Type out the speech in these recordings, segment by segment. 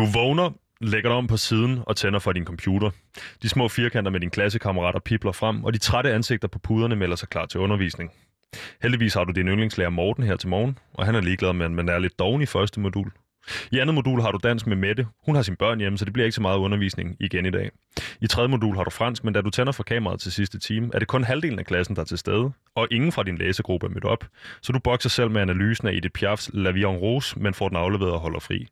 Du vågner, lægger dig om på siden og tænder for din computer. De små firkanter med dine klassekammerater pipler frem, og de trætte ansigter på puderne melder sig klar til undervisning. Heldigvis har du din yndlingslærer Morten her til morgen, og han er ligeglad med, at man er lidt doven i første modul. I andet modul har du dansk med Mette. Hun har sin børn hjemme, så det bliver ikke så meget undervisning igen i dag. I tredje modul har du fransk, men da du tænder for kameraet til sidste time, er det kun halvdelen af klassen, der er til stede, og ingen fra din læsegruppe er mødt op. Så du bokser selv med analysen af Edith Piafs La Vie en Rose, men får den afleveret og holder fri.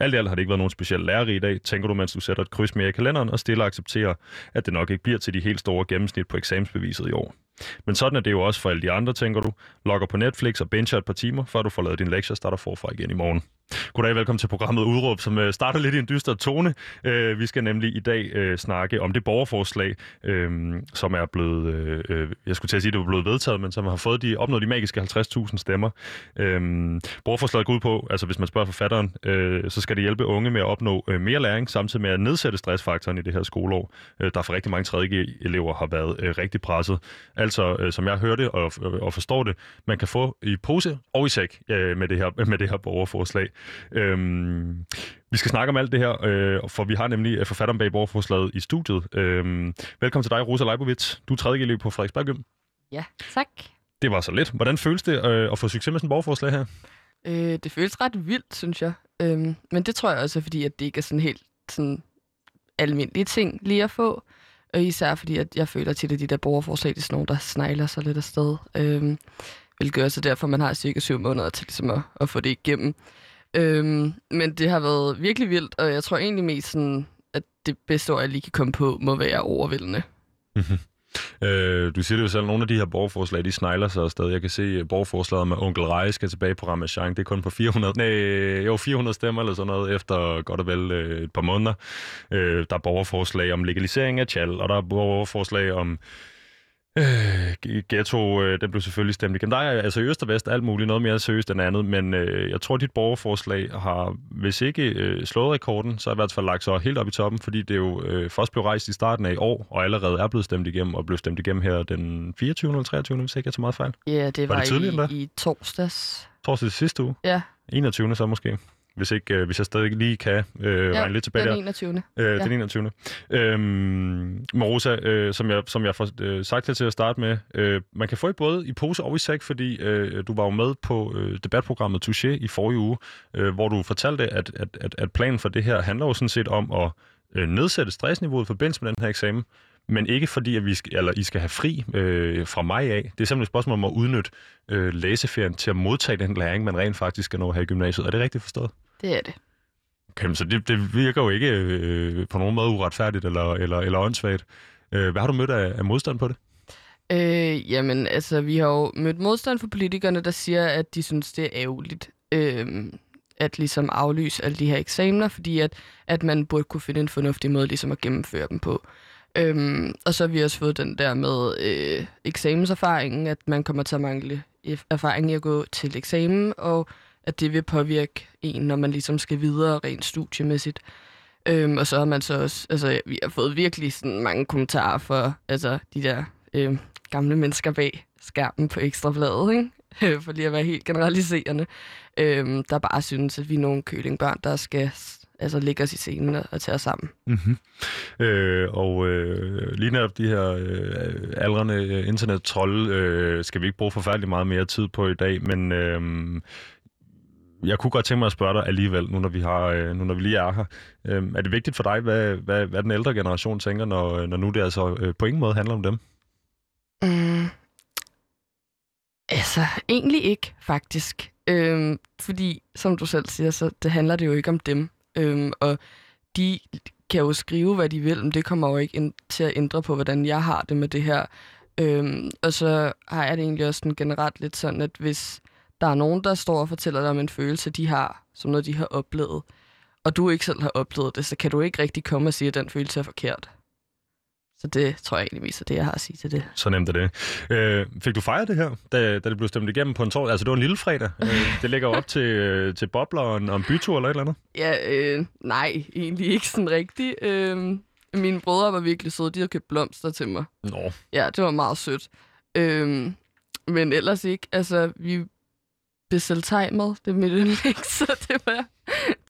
Alt i alt har det ikke været nogen speciel lærerig i dag, tænker du, mens du sætter et kryds mere i kalenderen og stille accepterer, at det nok ikke bliver til de helt store gennemsnit på eksamensbeviset i år. Men sådan er det jo også for alle de andre, tænker du. Logger på Netflix og binger et par timer, før du får lavet din lektier og starter forfra igen i morgen. Goddag, velkommen til programmet Udråb, som øh, starter lidt i en dyster tone. Øh, vi skal nemlig i dag øh, snakke om det borgerforslag, øh, som er blevet, øh, øh, jeg skulle til at sige, det er blevet vedtaget, men som har fået de, opnået de magiske 50.000 stemmer. Borgerforslaget går ud på, altså hvis man spørger forfatteren, så skal det hjælpe unge med at opnå mere læring, samtidig med at nedsætte stressfaktoren i det her skoleår, der for rigtig mange 3. elever har været rigtig presset. Altså, som jeg hørte og, og forstår det, man kan få i pose og i sæk med det her, med det her borgerforslag. Øhm, vi skal snakke om alt det her, øh, for vi har nemlig øh, forfatteren bag borgerforslaget i studiet. Øhm, velkommen til dig, Rosa Leibovitz. Du er tredje elev på Frederiksberg Gym. Ja, tak. Det var så lidt. Hvordan føles det øh, at få succes med sådan et borgerforslag her? Øh, det føles ret vildt, synes jeg. Øhm, men det tror jeg også fordi at det ikke er sådan helt sådan almindelige ting lige at få. Og især fordi, at jeg føler til, at de der borgerforslag, det er sådan nogle, der snegler sig lidt afsted. Øhm, hvilket også er derfor, man har cirka syv måneder til ligesom at, at få det igennem. Øhm, men det har været virkelig vildt, og jeg tror egentlig mest sådan, at det bedste ord, jeg lige kan komme på, må være overvældende. Mhm. Øh, du siger det jo selv, nogle af de her borgerforslag, de snegler sig stadig. Jeg kan se, at borgerforslaget med Onkel Rej skal tilbage på Ramachan. Det er kun på 400, nej, jo, 400 stemmer eller sådan noget, efter godt og vel øh, et par måneder. Øh, der er borgerforslag om legalisering af tjal, og der er borgerforslag om Øh, ghetto, øh, den blev selvfølgelig stemt igennem. Der er altså i Øst og Vest alt muligt, noget mere seriøst end andet, men øh, jeg tror, dit borgerforslag har, hvis ikke øh, slået rekorden, så har i hvert fald lagt sig helt op i toppen, fordi det jo øh, først blev rejst i starten af i år, og allerede er blevet stemt igennem, og blev stemt igennem her den 24. eller 23. hvis ikke jeg tager meget fejl. Ja, det var, var det i, i torsdags. Torsdags sidste uge? Ja. 21. så måske hvis, ikke, øh, hvis jeg stadig lige kan øh, ja, regne lidt tilbage den 21. der. Øh, ja. Den 21. Øhm, Marosa, øh, som jeg, som jeg får øh, sagt til at starte med, øh, man kan få i både i pose og i sæk, fordi øh, du var jo med på øh, debatprogrammet Touché i forrige uge, øh, hvor du fortalte, at, at, at, at planen for det her handler jo sådan set om at øh, nedsætte stressniveauet i forbindelse med den her eksamen, men ikke fordi, at vi skal, eller I skal have fri øh, fra mig af. Det er simpelthen et spørgsmål om at udnytte øh, læseferien til at modtage den læring, man rent faktisk skal nå her i gymnasiet. Er det rigtigt forstået? Det er det. Okay, så det, det virker jo ikke øh, på nogen måde uretfærdigt eller, eller, eller åndssvagt. Øh, hvad har du mødt af, af modstand på det? Øh, jamen, altså, vi har jo mødt modstand for politikerne, der siger, at de synes, det er ærgerligt øh, at ligesom aflyse alle de her eksamener, fordi at, at man burde kunne finde en fornuftig måde ligesom at gennemføre dem på. Øhm, og så har vi også fået den der med øh, eksamenserfaringen, at man kommer til at mangle erfaring i at gå til eksamen, og at det vil påvirke en, når man ligesom skal videre rent studiemæssigt. Øhm, og så har man så også, altså vi har fået virkelig sådan mange kommentarer for altså, de der øhm, gamle mennesker bag skærmen på Ekstrabladet, ikke? Øh, for lige at være helt generaliserende, øhm, der bare synes, at vi er nogle kølingbørn, der skal altså lægge os i scenen og, tage os sammen. Mm-hmm. Øh, og øh, lige netop de her øh, aldrende øh, øh, skal vi ikke bruge forfærdelig meget mere tid på i dag, men øh, jeg kunne godt tænke mig at spørge dig alligevel, nu når vi, har, øh, nu når vi lige er her. Øh, er det vigtigt for dig, hvad, hvad, hvad den ældre generation tænker, når, øh, når nu det altså øh, på ingen måde handler om dem? Mm. Altså, egentlig ikke, faktisk. Øhm, fordi, som du selv siger, så det handler det jo ikke om dem. Øhm, og de kan jo skrive, hvad de vil, men det kommer jo ikke ind til at ændre på, hvordan jeg har det med det her. Øhm, og så har jeg det egentlig også sådan generelt lidt sådan, at hvis der er nogen, der står og fortæller dig om en følelse, de har, som noget, de har oplevet, og du ikke selv har oplevet det, så kan du ikke rigtig komme og sige, at den følelse er forkert. Så det tror jeg egentlig viser det, jeg har at sige til det. Så nemt er det. Øh, fik du fejret det her, da, da det blev stemt igennem på en torsdag? Altså, det var en lille fredag. Øh, det ligger op til, øh, til bobler og en, og en bytur eller et eller andet? Ja, øh, nej, egentlig ikke sådan rigtigt. Øh, mine brødre var virkelig søde. De havde købt blomster til mig. Nå. Ja, det var meget sødt. Øh, men ellers ikke. Altså, vi Besseltimet, det er mit yndling, så det var,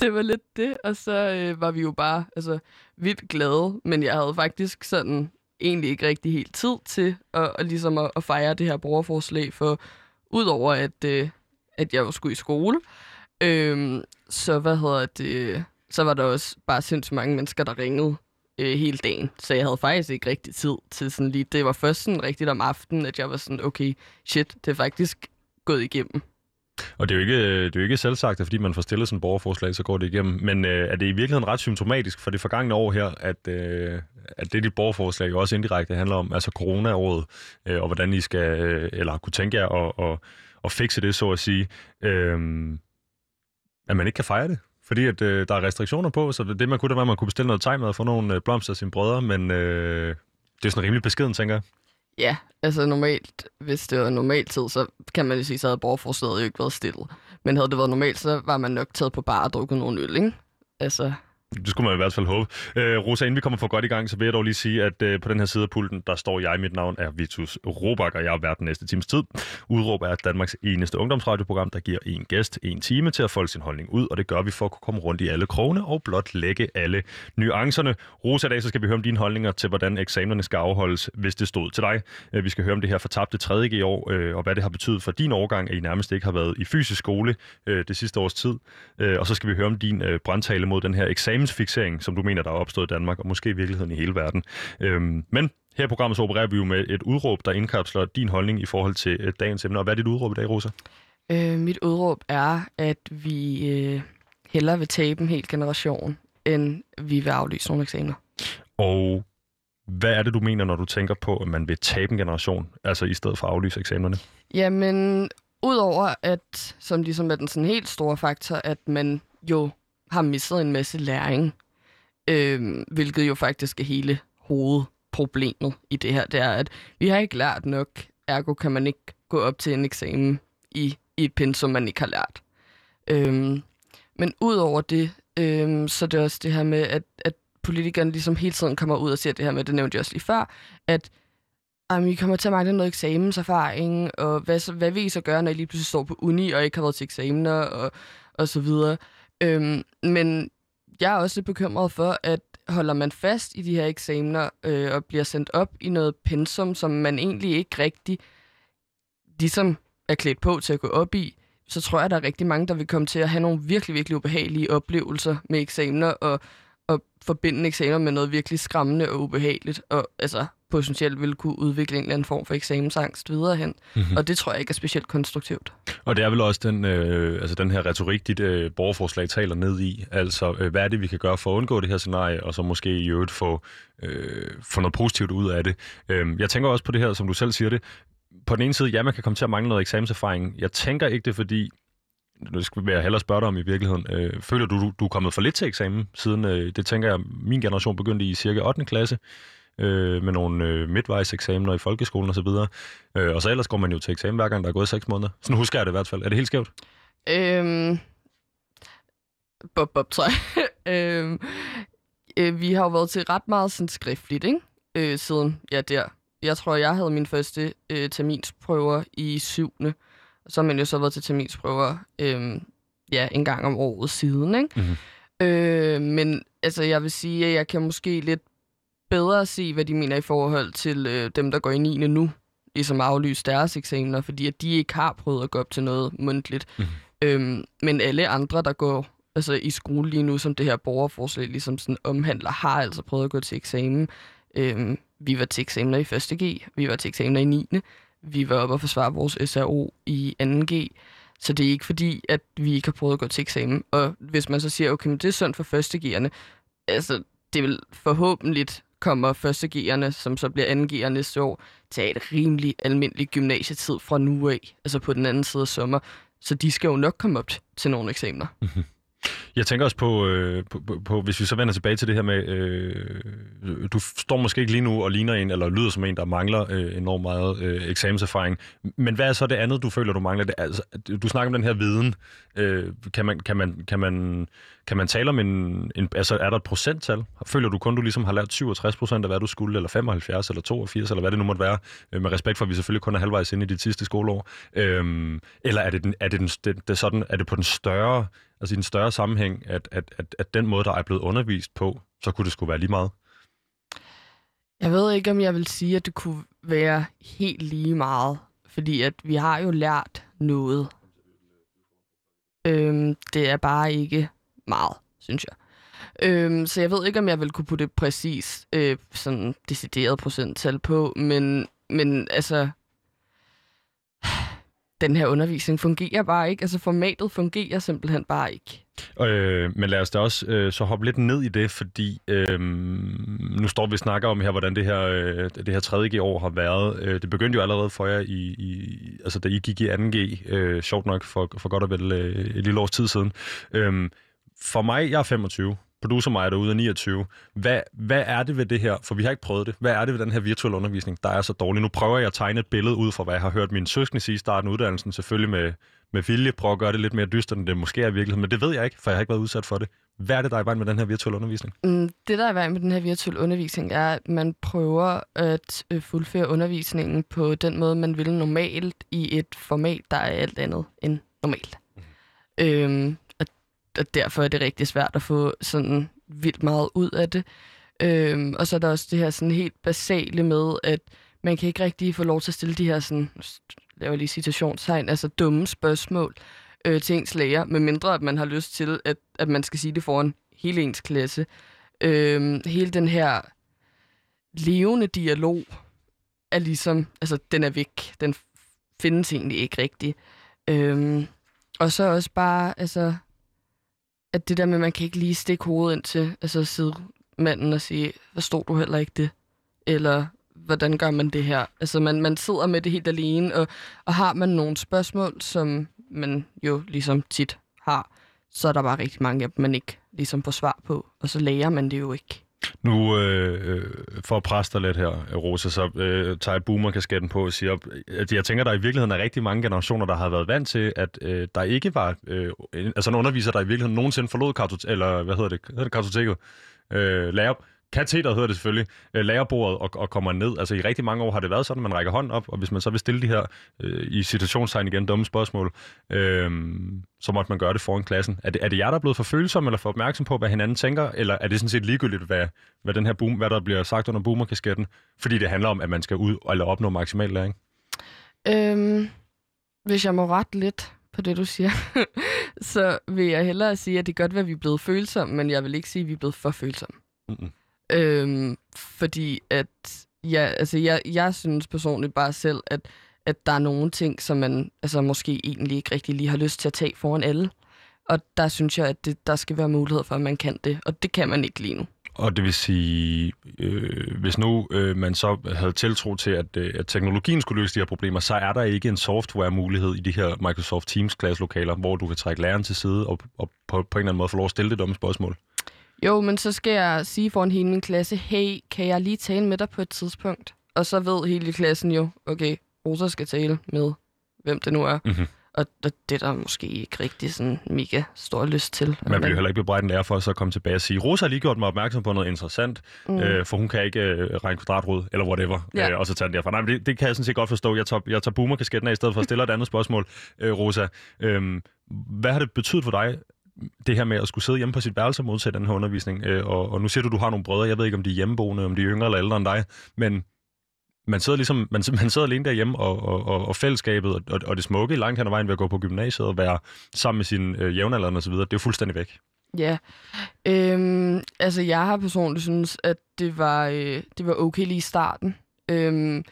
det var lidt det. Og så øh, var vi jo bare altså, vildt glade, men jeg havde faktisk sådan egentlig ikke rigtig helt tid til at, at, ligesom at, at fejre det her borgerforslag, for udover at, øh, at jeg jo skulle i skole, øh, så hvad hedder det, så var der også bare sindssygt mange mennesker, der ringede øh, hele dagen. Så jeg havde faktisk ikke rigtig tid til sådan lige... Det var først sådan rigtigt om aftenen, at jeg var sådan, okay, shit, det er faktisk gået igennem. Og det er jo ikke, det er jo ikke selvsagt, at fordi man får stillet sådan et borgerforslag, så går det igennem. Men øh, er det i virkeligheden ret symptomatisk for det forgangne år her, at, øh, at det dit borgerforslag jo også indirekte handler om, altså coronaåret, øh, og hvordan I skal, øh, eller kunne tænke jer at, at, at fikse det, så at sige, øh, at man ikke kan fejre det? Fordi at, øh, der er restriktioner på, så det man kunne, det var, at man kunne bestille noget tegmad og få nogle øh, blomster af sine brødre, men øh, det er sådan rimelig beskeden, tænker jeg. Ja, altså normalt, hvis det var normal tid, så kan man jo sige, så havde borgerforslaget jo ikke været stillet. Men havde det været normalt, så var man nok taget på bar og drukket nogle øl, ikke? Altså, det skulle man i hvert fald håbe. Øh, Rosa, inden vi kommer for godt i gang, så vil jeg dog lige sige, at øh, på den her side af pulten, der står jeg. Mit navn er Vitus Robak, og jeg er vært den næste times tid. Udråb er Danmarks eneste ungdomsradioprogram, der giver en gæst en time til at folde sin holdning ud, og det gør vi for at kunne komme rundt i alle krone og blot lægge alle nuancerne. Rosa, i dag så skal vi høre om dine holdninger til, hvordan eksamenerne skal afholdes, hvis det stod til dig. Øh, vi skal høre om det her fortabte tredje i år, øh, og hvad det har betydet for din overgang, at I nærmest ikke har været i fysisk skole øh, det sidste års tid. Øh, og så skal vi høre om din øh, brandtale mod den her eksamen eksamensfixering, som du mener, der er opstået i Danmark, og måske i virkeligheden i hele verden. Øhm, men her i programmet så opererer vi jo med et udråb, der indkapsler din holdning i forhold til øh, dagens emne. Og hvad er dit udråb i dag, Rosa? Øh, mit udråb er, at vi øh, hellere vil tabe en hel generation, end vi vil aflyse nogle eksamener. Og hvad er det, du mener, når du tænker på, at man vil tabe en generation, altså i stedet for at aflyse eksamenerne? Jamen, udover at, som ligesom er den sådan helt store faktor, at man jo har misset en masse læring, øh, hvilket jo faktisk er hele hovedproblemet i det her, det er, at vi har ikke lært nok, ergo kan man ikke gå op til en eksamen i, i et pensum, man ikke har lært. Øh, men udover det, øh, så er det også det her med, at, at politikerne ligesom hele tiden kommer ud og siger det her med, det nævnte jeg også lige før, at at vi kommer til at mangle noget eksamenserfaring, og hvad, hvad vil I så gøre, når I lige pludselig står på uni og ikke har været til eksamener, og, og så videre. Øhm, men jeg er også lidt bekymret for, at holder man fast i de her eksamener øh, og bliver sendt op i noget pensum, som man egentlig ikke rigtig ligesom er klædt på til at gå op i, så tror jeg, at der er rigtig mange, der vil komme til at have nogle virkelig, virkelig ubehagelige oplevelser med eksamener og, og forbinde eksamener med noget virkelig skræmmende og ubehageligt. Og altså, potentielt vil kunne udvikle en eller anden form for eksamensangst videre hen. Mm-hmm. Og det tror jeg ikke er specielt konstruktivt. Og det er vel også den, øh, altså den her retorik, dit øh, borgerforslag taler ned i. Altså, øh, hvad er det, vi kan gøre for at undgå det her scenarie, og så måske i øvrigt få, øh, få noget positivt ud af det. Øh, jeg tænker også på det her, som du selv siger det. På den ene side, ja, man kan komme til at mangle noget eksamenserfaring. Jeg tænker ikke det, fordi nu skal jeg hellere spørge dig om i virkeligheden. Øh, føler du, du, du er kommet for lidt til eksamen, siden øh, det tænker jeg, min generation begyndte i cirka 8. klasse øh, med nogle øh, midtvejseksamener i folkeskolen osv. Og, øh, og så ellers går man jo til eksamen hver gang, der er gået seks måneder. Sådan husker jeg det i hvert fald. Er det helt skævt? Øhm... Bob, bob, tror jeg. øhm... Øh, vi har jo været til ret meget sådan skriftligt, ikke? Øh, siden, ja, der. Jeg tror, jeg havde min første øh, terminsprøver i syvende. Så har man jo så været til terminsprøver øh, ja, en gang om året siden, ikke? Mm-hmm. Øh, men altså, jeg vil sige, at jeg kan måske lidt bedre at se, hvad de mener i forhold til øh, dem, der går i 9. nu, ligesom aflyse deres eksamener, fordi at de ikke har prøvet at gå op til noget mundtligt. Mm. Øhm, men alle andre, der går altså, i skole lige nu, som det her borgerforslag ligesom sådan omhandler, har altså prøvet at gå til eksamen. Øhm, vi var til eksamener i 1. G, vi var til eksamener i 9. Vi var oppe og forsvare vores SRO i 2. G. Så det er ikke fordi, at vi ikke har prøvet at gå til eksamen. Og hvis man så siger, okay, men det er synd for første G'erne, altså det vil forhåbentlig kommer første G'erne, som så bliver anden G'er næste år, til et rimelig almindelig gymnasietid fra nu af, altså på den anden side af sommer. Så de skal jo nok komme op til nogle eksamener. Mm-hmm. Jeg tænker også på, øh, på, på, på, hvis vi så vender tilbage til det her med, øh, du står måske ikke lige nu og ligner en, eller lyder som en, der mangler øh, enormt meget øh, eksamenserfaring. Men hvad er så det andet, du føler, du mangler? Det, altså, du snakker om den her viden. Øh, kan, man, kan, man, kan, man, kan man tale om en, en... Altså, er der et procenttal? Føler du kun, du ligesom har lært 67 procent af, hvad du skulle, eller 75, eller 82, eller hvad det nu måtte være? Øh, med respekt for, at vi selvfølgelig kun er halvvejs inde i dit sidste skoleår. Øh, eller er det, den, er det, den, det, det sådan, er det på den større altså i en større sammenhæng, at, at, at, at den måde, der er blevet undervist på, så kunne det skulle være lige meget? Jeg ved ikke, om jeg vil sige, at det kunne være helt lige meget, fordi at vi har jo lært noget. Øhm, det er bare ikke meget, synes jeg. Øhm, så jeg ved ikke, om jeg vil kunne putte et præcis øh, sådan decideret procenttal på, men, men altså, den her undervisning fungerer bare ikke. Altså formatet fungerer simpelthen bare ikke. Øh, men lad os da også øh, så hoppe lidt ned i det, fordi øh, nu står vi og snakker om her, hvordan det her, øh, det her 3. år har været. Øh, det begyndte jo allerede for jer, i, i, altså da I gik i 2G, øh, sjovt nok for, for godt og vel øh, et lille års tid siden. Øh, for mig, jeg er 25, producer mig derude af 29. Hvad, hvad er det ved det her? For vi har ikke prøvet det. Hvad er det ved den her virtuelle undervisning, der er så dårlig? Nu prøver jeg at tegne et billede ud fra, hvad jeg har hørt min søskende sige i starten af uddannelsen. Selvfølgelig med, med vilje prøve at gøre det lidt mere dystert, end det måske er i virkeligheden. Men det ved jeg ikke, for jeg har ikke været udsat for det. Hvad er det, der er i vejen med den her virtuelle undervisning? Mm, det, der er i vejen med den her virtuelle undervisning, er, at man prøver at øh, fuldføre undervisningen på den måde, man vil normalt i et format, der er alt andet end normalt. Mm. Øhm, og, derfor er det rigtig svært at få sådan vildt meget ud af det. Øhm, og så er der også det her sådan helt basale med, at man kan ikke rigtig få lov til at stille de her sådan, laver lige citationstegn, altså dumme spørgsmål øh, til ens lærer, medmindre at man har lyst til, at, at man skal sige det foran hele ens klasse. Øhm, hele den her levende dialog er ligesom, altså den er væk. Den findes egentlig ikke rigtigt. Øhm, og så også bare, altså, at det der med, at man kan ikke lige stikke hovedet ind til altså sidde manden og sige, forstår du heller ikke det? Eller hvordan gør man det her? Altså man, man sidder med det helt alene, og, og har man nogle spørgsmål, som man jo ligesom tit har, så er der bare rigtig mange af dem, man ikke ligesom får svar på, og så lærer man det jo ikke. Nu, øh, øh, for at presse dig lidt her, øh, Rosa, så øh, tager jeg boomer-kasketten på og siger, at jeg tænker, at der i virkeligheden er rigtig mange generationer, der har været vant til, at øh, der ikke var øh, altså en underviser, der i virkeligheden nogensinde forlod kartot eller hvad hedder det, hedder det kartoteket, øh, lærer, katheder hedder det selvfølgelig, øh, lærerbordet og, og kommer ned. Altså i rigtig mange år har det været sådan, at man rækker hånd op, og hvis man så vil stille de her, øh, i situationstegn igen, dumme spørgsmål, øh, så måtte man gøre det foran klassen. Er det, er det jer, der er blevet for følsomme, eller for opmærksom på, hvad hinanden tænker, eller er det sådan set ligegyldigt, hvad, hvad, den her boom, hvad der bliver sagt under boomerkasketten, fordi det handler om, at man skal ud eller opnå maksimal læring? Øhm, hvis jeg må rette lidt på det, du siger, så vil jeg hellere sige, at det er godt at vi er blevet følsomme, men jeg vil ikke sige, at vi er blevet for følsomme. Mm-hmm. Øhm, fordi at ja, altså jeg, jeg synes personligt bare selv, at, at der er nogle ting, som man altså måske egentlig ikke rigtig lige har lyst til at tage foran alle. Og der synes jeg, at det, der skal være mulighed for, at man kan det, og det kan man ikke lige nu. Og det vil sige, øh, hvis nu øh, man så havde tiltro til, at, øh, at teknologien skulle løse de her problemer, så er der ikke en software-mulighed i de her Microsoft Teams-klasselokaler, hvor du kan trække læreren til side og, og på, på en eller anden måde få lov at stille det dumme spørgsmål. Jo, men så skal jeg sige foran hele min klasse, hey, kan jeg lige tale med dig på et tidspunkt? Og så ved hele klassen jo, okay, Rosa skal tale med, hvem det nu er. Mm-hmm. Og det er der måske ikke rigtig sådan mega stor lyst til. Man jo heller ikke bebrejde en lærer for at så komme tilbage og sige, Rosa har lige gjort mig opmærksom på noget interessant, mm. øh, for hun kan ikke øh, regne kvadratrod, eller whatever, ja. øh, og så tage den derfra. Nej, men det, det kan jeg sådan set godt forstå. Jeg tager, jeg tager boomerkasketten af i stedet for at stille et andet spørgsmål, øh, Rosa. Øh, hvad har det betydet for dig, det her med at skulle sidde hjemme på sit værelse og modtage den her undervisning. Øh, og, og nu siger du, du har nogle brødre. Jeg ved ikke, om de er hjemmeboende, om de er yngre eller ældre end dig. Men man sidder ligesom, man, man sidder alene derhjemme, og, og, og, og fællesskabet og, og det smukke langt hen ad vejen ved at gå på gymnasiet og være sammen med sine øh, jævnaldrende osv., det er jo fuldstændig væk. Ja, øhm, altså jeg har personligt synes, at det var, øh, det var okay lige i starten. Øhm,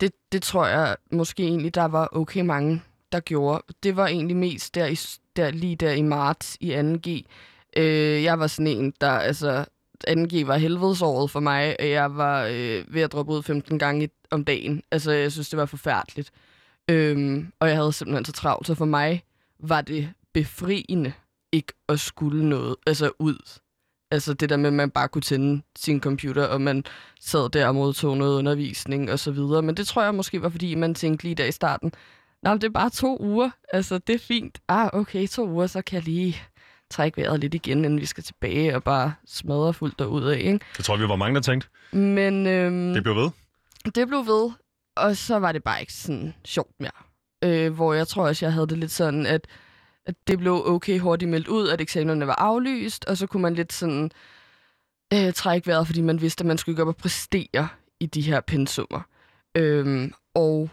det, det tror jeg måske egentlig, der var okay mange, der gjorde. Det var egentlig mest der i der, lige der i marts i 2G. Øh, jeg var sådan en, der, altså, 2G var helvedesåret for mig, og jeg var øh, ved at droppe ud 15 gange om dagen. Altså, jeg synes, det var forfærdeligt. Øhm, og jeg havde simpelthen så travlt, så for mig var det befriende ikke at skulle noget, altså ud. Altså det der med, at man bare kunne tænde sin computer, og man sad der og modtog noget undervisning og så videre. Men det tror jeg måske var, fordi man tænkte lige der i starten, nej, det er bare to uger. Altså, det er fint. Ah, okay, to uger, så kan jeg lige trække vejret lidt igen, inden vi skal tilbage og bare smadre fuldt derud af, ikke? Det tror vi var mange, der tænkte. Men øhm, Det blev ved. det blev ved, og så var det bare ikke sådan sjovt mere. Øh, hvor jeg tror også, jeg havde det lidt sådan, at, at det blev okay hurtigt meldt ud, at eksamenerne var aflyst, og så kunne man lidt sådan øh, trække vejret, fordi man vidste, at man skulle ikke op og præstere i de her pensummer. Øhm, og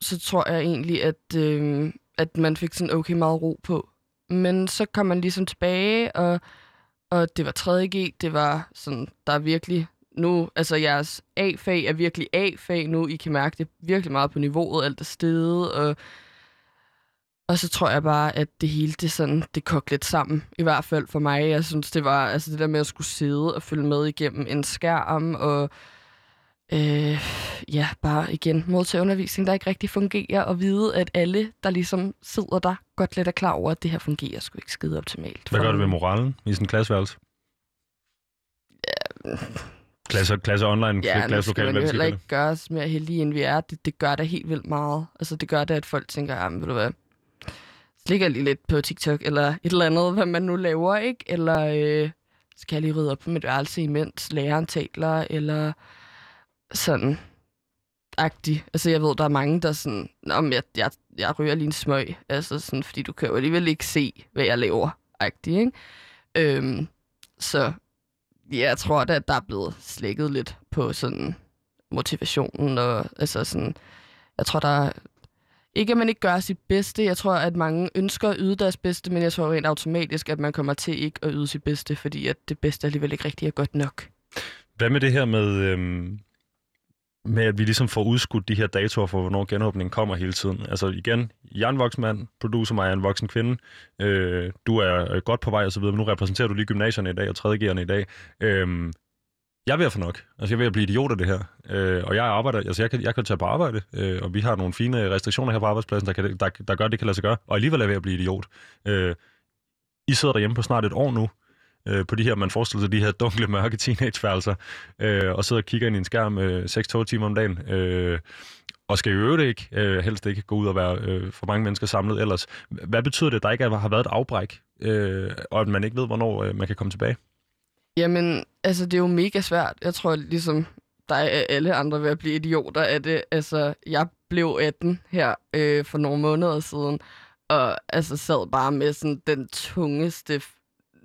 så tror jeg egentlig, at, øh, at man fik sådan okay meget ro på. Men så kom man ligesom tilbage, og, og det var 3.G, det var sådan, der er virkelig nu, altså jeres A-fag er virkelig A-fag nu. I kan mærke det virkelig meget på niveauet, alt er steget, og, og så tror jeg bare, at det hele, det sådan, det kogte lidt sammen. I hvert fald for mig. Jeg synes, det var altså det der med at skulle sidde og følge med igennem en skærm, og øh, ja, bare igen modtage undervisning, der ikke rigtig fungerer, og vide, at alle, der ligesom sidder der, godt lidt er klar over, at det her fungerer sgu ikke skide optimalt. Hvad gør det ved moralen i sådan en klasseværelse? Klasse, klasse online, Ja, nu klasse skal lokale, hvad heller ikke gøre os mere heldige, end vi er. Det, det gør det helt vildt meget. Altså, det gør det, at folk tænker, jamen, ved du hvad, slikker lige lidt på TikTok, eller et eller andet, hvad man nu laver, ikke? Eller øh, skal jeg lige rydde op på mit værelse, imens læreren taler, eller sådan agtig. Altså, jeg ved, der er mange, der sådan, om jeg, jeg, jeg ryger lige en smøg, altså sådan, fordi du kan jo alligevel ikke se, hvad jeg laver, agtig, ikke? Øhm, så ja, jeg tror da, at der er blevet slækket lidt på sådan motivationen, og altså sådan, jeg tror, der ikke at man ikke gør sit bedste, jeg tror, at mange ønsker at yde deres bedste, men jeg tror rent automatisk, at man kommer til ikke at yde sit bedste, fordi at det bedste alligevel ikke rigtig er godt nok. Hvad med det her med, øhm, med, at vi ligesom får udskudt de her datoer for, hvornår genåbningen kommer hele tiden? Altså igen, jeg er en voksen mand, producer mig er en voksen kvinde, øh, du er øh, godt på vej og så videre, men nu repræsenterer du lige gymnasierne i dag og 3.G'erne i dag. Øh, jeg er ved at få nok. Altså, jeg er ved at blive idiot af det her. Øh, og jeg arbejder, altså, jeg kan, jeg kan tage på arbejde, øh, og vi har nogle fine restriktioner her på arbejdspladsen, der, kan, der, der gør, at det kan lade sig gøre. Og alligevel er jeg ved at blive idiot. Øh, I sidder derhjemme på snart et år nu, øh, på de her, man forestiller sig, de her dunkle, mørke teenageværelser, øh, og sidder og kigger ind i en skærm øh, 6-12 timer om dagen, øh, og skal i øvrigt ikke, øh, helst ikke gå ud og være øh, for mange mennesker samlet ellers. Hvad betyder det, at der ikke har været et afbræk, øh, og at man ikke ved, hvornår øh, man kan komme tilbage? Jamen, altså, det er jo mega svært. Jeg tror ligesom, dig og alle andre ved at blive idioter af det. Altså, jeg blev 18 her øh, for nogle måneder siden, og altså sad bare med sådan den tungeste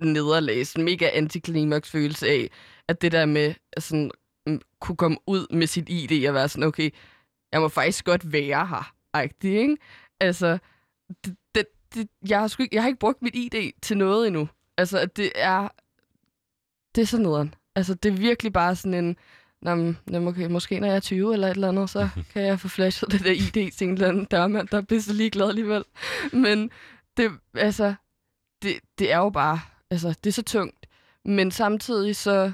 nederlag, sådan mega antiklimaks følelse af, at det der med at sådan, mm, kunne komme ud med sit ID og være sådan, okay, jeg må faktisk godt være her, agtig, ikke? Altså, det, det, det, jeg, har sgu ikke, jeg har ikke brugt mit ID til noget endnu. Altså, at det er det er så nederen. Altså, det er virkelig bare sådan en... Nå, men, okay, måske når jeg er 20 eller et eller andet, så kan jeg få flashet det der ID til en eller anden dørmand, der er pisse ligeglad alligevel. Men det, altså, det, det er jo bare... Altså, det er så tungt. Men samtidig så,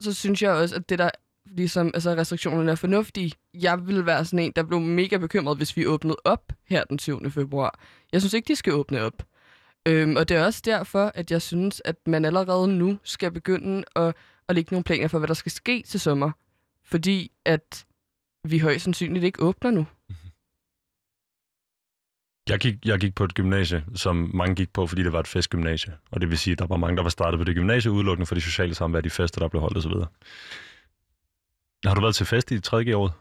så synes jeg også, at det der ligesom, altså restriktionerne er fornuftige. Jeg vil være sådan en, der blev mega bekymret, hvis vi åbnede op her den 7. februar. Jeg synes ikke, de skal åbne op. Øhm, og det er også derfor, at jeg synes, at man allerede nu skal begynde at, at lægge nogle planer for, hvad der skal ske til sommer. Fordi at vi højst sandsynligt ikke åbner nu. Jeg gik, jeg gik på et gymnasie, som mange gik på, fordi det var et festgymnasie. Og det vil sige, at der var mange, der var startet på det gymnasie udelukkende for de sociale samvær, de fester, der blev holdt osv. Har du været til fest i 3. året?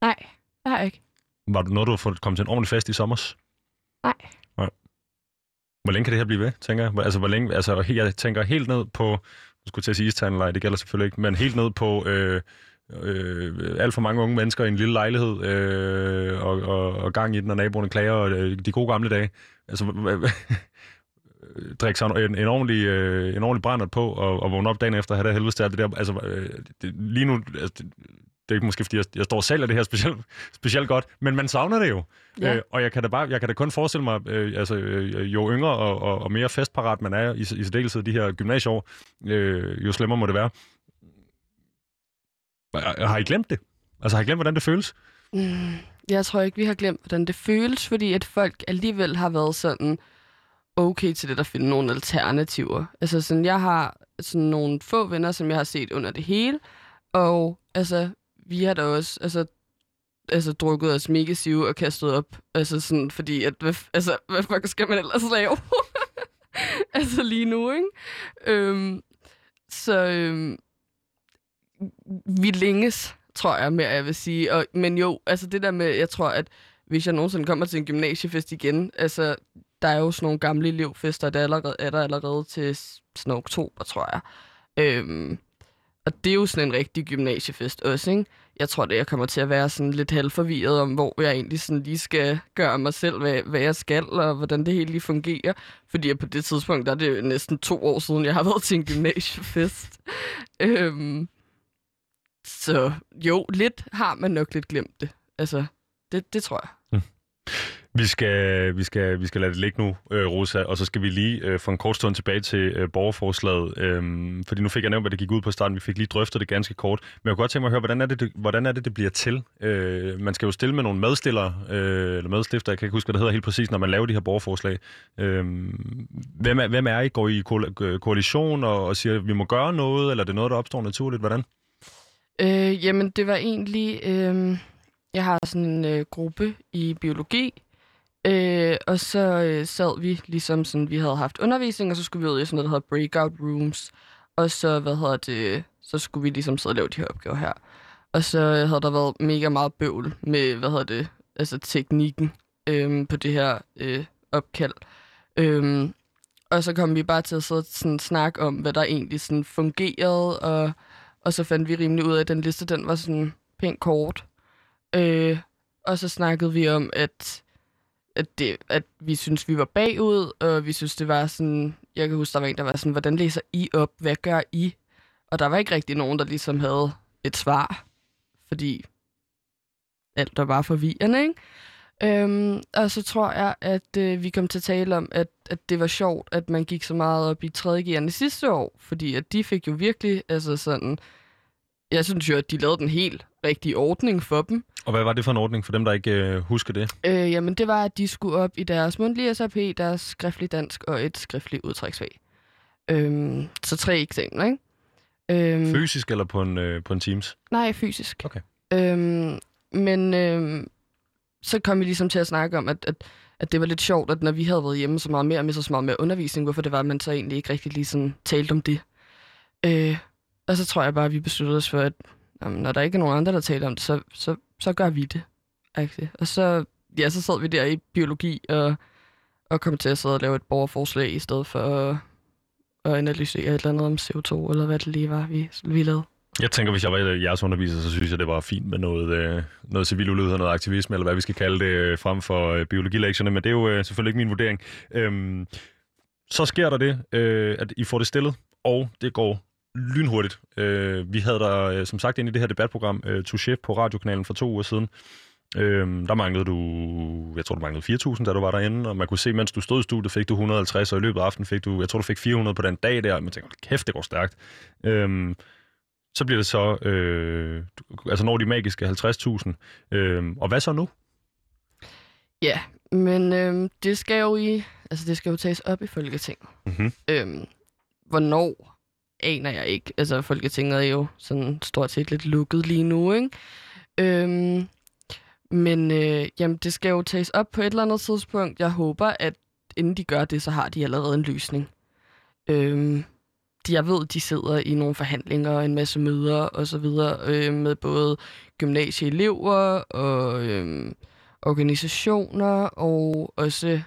Nej, det har jeg ikke. Var du, når du har kommet til en ordentlig fest i sommer? Nej. Hvor længe kan det her blive ved, tænker jeg? Altså, hvor længe, altså, jeg tænker helt ned på, jeg skulle til at sige istandlej, det gælder selvfølgelig ikke, men helt ned på øh, øh, alt for mange unge mennesker i en lille lejlighed, øh, og, og, og gang i den, og naboerne klager, og øh, de gode gamle dage. Altså, drikke sig en, en, ordentlig, øh, en ordentlig brændert på, og, og vågne op dagen efter, og have det helvede det der. Altså, øh, det, lige nu, altså, det, det er ikke måske, fordi jeg, jeg står og sælger det her specielt, specielt godt, men man savner det jo. Ja. Øh, og jeg kan da bare, jeg kan da kun forestille mig, øh, altså, øh, jo yngre og, og, og mere festparat man er i, i særdeleshed de her gymnasieår, øh, jo slemmere må det være. Øh, har I glemt det? Altså har I glemt, hvordan det føles? Mm, jeg tror ikke, vi har glemt, hvordan det føles, fordi at folk alligevel har været sådan, okay til det at finde nogle alternativer. Altså sådan, jeg har sådan nogle få venner, som jeg har set under det hele, og altså, vi har da også altså, altså, drukket os mega sive og kastet op. Altså sådan, fordi, at, hvad, altså, hvad fuck skal man ellers lave? altså lige nu, ikke? Øhm, så øhm, vi længes, tror jeg, mere jeg vil sige. Og, men jo, altså det der med, jeg tror, at hvis jeg nogensinde kommer til en gymnasiefest igen, altså der er jo sådan nogle gamle elevfester, der allerede, er der allerede til sådan oktober, tror jeg. Øhm, og det er jo sådan en rigtig gymnasiefest også, ikke? Jeg tror, det jeg kommer til at være sådan lidt halvforvirret om, hvor jeg egentlig sådan lige skal gøre mig selv, hvad, hvad jeg skal, og hvordan det hele lige fungerer. Fordi på det tidspunkt, der er det næsten to år siden, jeg har været til en gymnasiefest. øhm, så jo, lidt har man nok lidt glemt det. Altså, det, det tror jeg. Mm. Vi skal, vi skal, vi skal lade det ligge nu, øh, Rosa, og så skal vi lige øh, for en kort stund tilbage til øh, borgerforslaget. Øh, fordi nu fik jeg nævnt, hvad det gik ud på starten. Vi fik lige drøftet det ganske kort. Men jeg kunne godt tænke mig at høre, hvordan er det, det, hvordan er det, det bliver til? Øh, man skal jo stille med nogle medstillere, øh, eller medstifter, jeg kan ikke huske, hvad det hedder helt præcis, når man laver de her borgerforslag. Øh, hvem, er, hvem er I? Går I i ko- koalition og, og siger, at vi må gøre noget, eller er det noget, der opstår naturligt? Hvordan? Øh, jamen, det var egentlig... Øh, jeg har sådan en øh, gruppe i biologi, øh, og så øh, sad vi ligesom sådan, vi havde haft undervisning, og så skulle vi ud i sådan noget, der hedder breakout rooms. Og så, hvad hedder det, så skulle vi ligesom sidde og lave de her opgaver her. Og så øh, havde der været mega meget bøvl med, hvad hedder det, altså teknikken øh, på det her øh, opkald. Øh, og så kom vi bare til at sidde og sådan, snakke om, hvad der egentlig sådan fungerede, og og så fandt vi rimelig ud af, at den liste, den var sådan pænt kort. Øh, og så snakkede vi om, at, at, det, at vi synes vi var bagud, og vi synes, det var sådan... Jeg kan huske, der var en, der var sådan, hvordan læser I op? Hvad gør I? Og der var ikke rigtig nogen, der ligesom havde et svar, fordi alt var bare forvirrende, ikke? Øhm, og så tror jeg, at øh, vi kom til at tale om, at, at det var sjovt, at man gik så meget op i 3. G'erne sidste år, fordi at de fik jo virkelig, altså sådan, jeg synes jo, at de lavede den helt rigtige ordning for dem. Og hvad var det for en ordning for dem, der ikke øh, husker det? Øh, jamen, det var, at de skulle op i deres mundtlige SAP, deres skriftlige dansk og et skriftligt udtræksfag. Øhm, så tre eksamener, ikke? Øhm, fysisk eller på en, øh, på en Teams? Nej, fysisk. Okay. Øhm, men øhm, så kom vi ligesom til at snakke om, at, at, at det var lidt sjovt, at når vi havde været hjemme så meget mere og så meget mere undervisning, hvorfor det var, at man så egentlig ikke rigtig lige sådan talte om det. Øh, og så tror jeg bare, at vi besluttede os for, at jamen, når der ikke er nogen andre, der taler om det, så, så, så gør vi det. Ikke? Og så, ja, så sad vi der i biologi og, og kom til at sidde og lave et borgerforslag, i stedet for at, at analysere et eller andet om CO2, eller hvad det lige var, vi, vi lavede. Jeg tænker, hvis jeg var jeres underviser, så synes jeg, det var fint med noget, øh, noget civil ulydighed, noget aktivisme, eller hvad vi skal kalde det, øh, frem for øh, biologilektionerne, men det er jo selvfølgelig ikke min vurdering. Øhm, så sker der det, øh, at I får det stillet, og det går lynhurtigt. Øh, vi havde der, som sagt, ind i det her debatprogram, øh, Chef på radiokanalen for to uger siden. Øhm, der manglede du, jeg tror, du manglede 4.000, da du var derinde, og man kunne se, mens du stod i studiet, fik du 150, og i løbet af aftenen fik du, jeg tror, du fik 400 på den dag der, og man tænkte, kæft, det går stærkt. Øhm, så bliver det så, øh, altså når de magiske 50.000. Øh, og hvad så nu? Ja, men øh, det skal jo i, altså det skal jo tages op i Folketinget. Mm-hmm. Øh, hvornår aner jeg ikke. Altså Folketinget er jo sådan stort set lidt lukket lige nu, ikke? Øh, men øh, jamen, det skal jo tages op på et eller andet tidspunkt. Jeg håber, at inden de gør det, så har de allerede en løsning. Øh, de, jeg ved, de sidder i nogle forhandlinger og en masse møder og så videre øh, med både gymnasieelever og øh, organisationer og også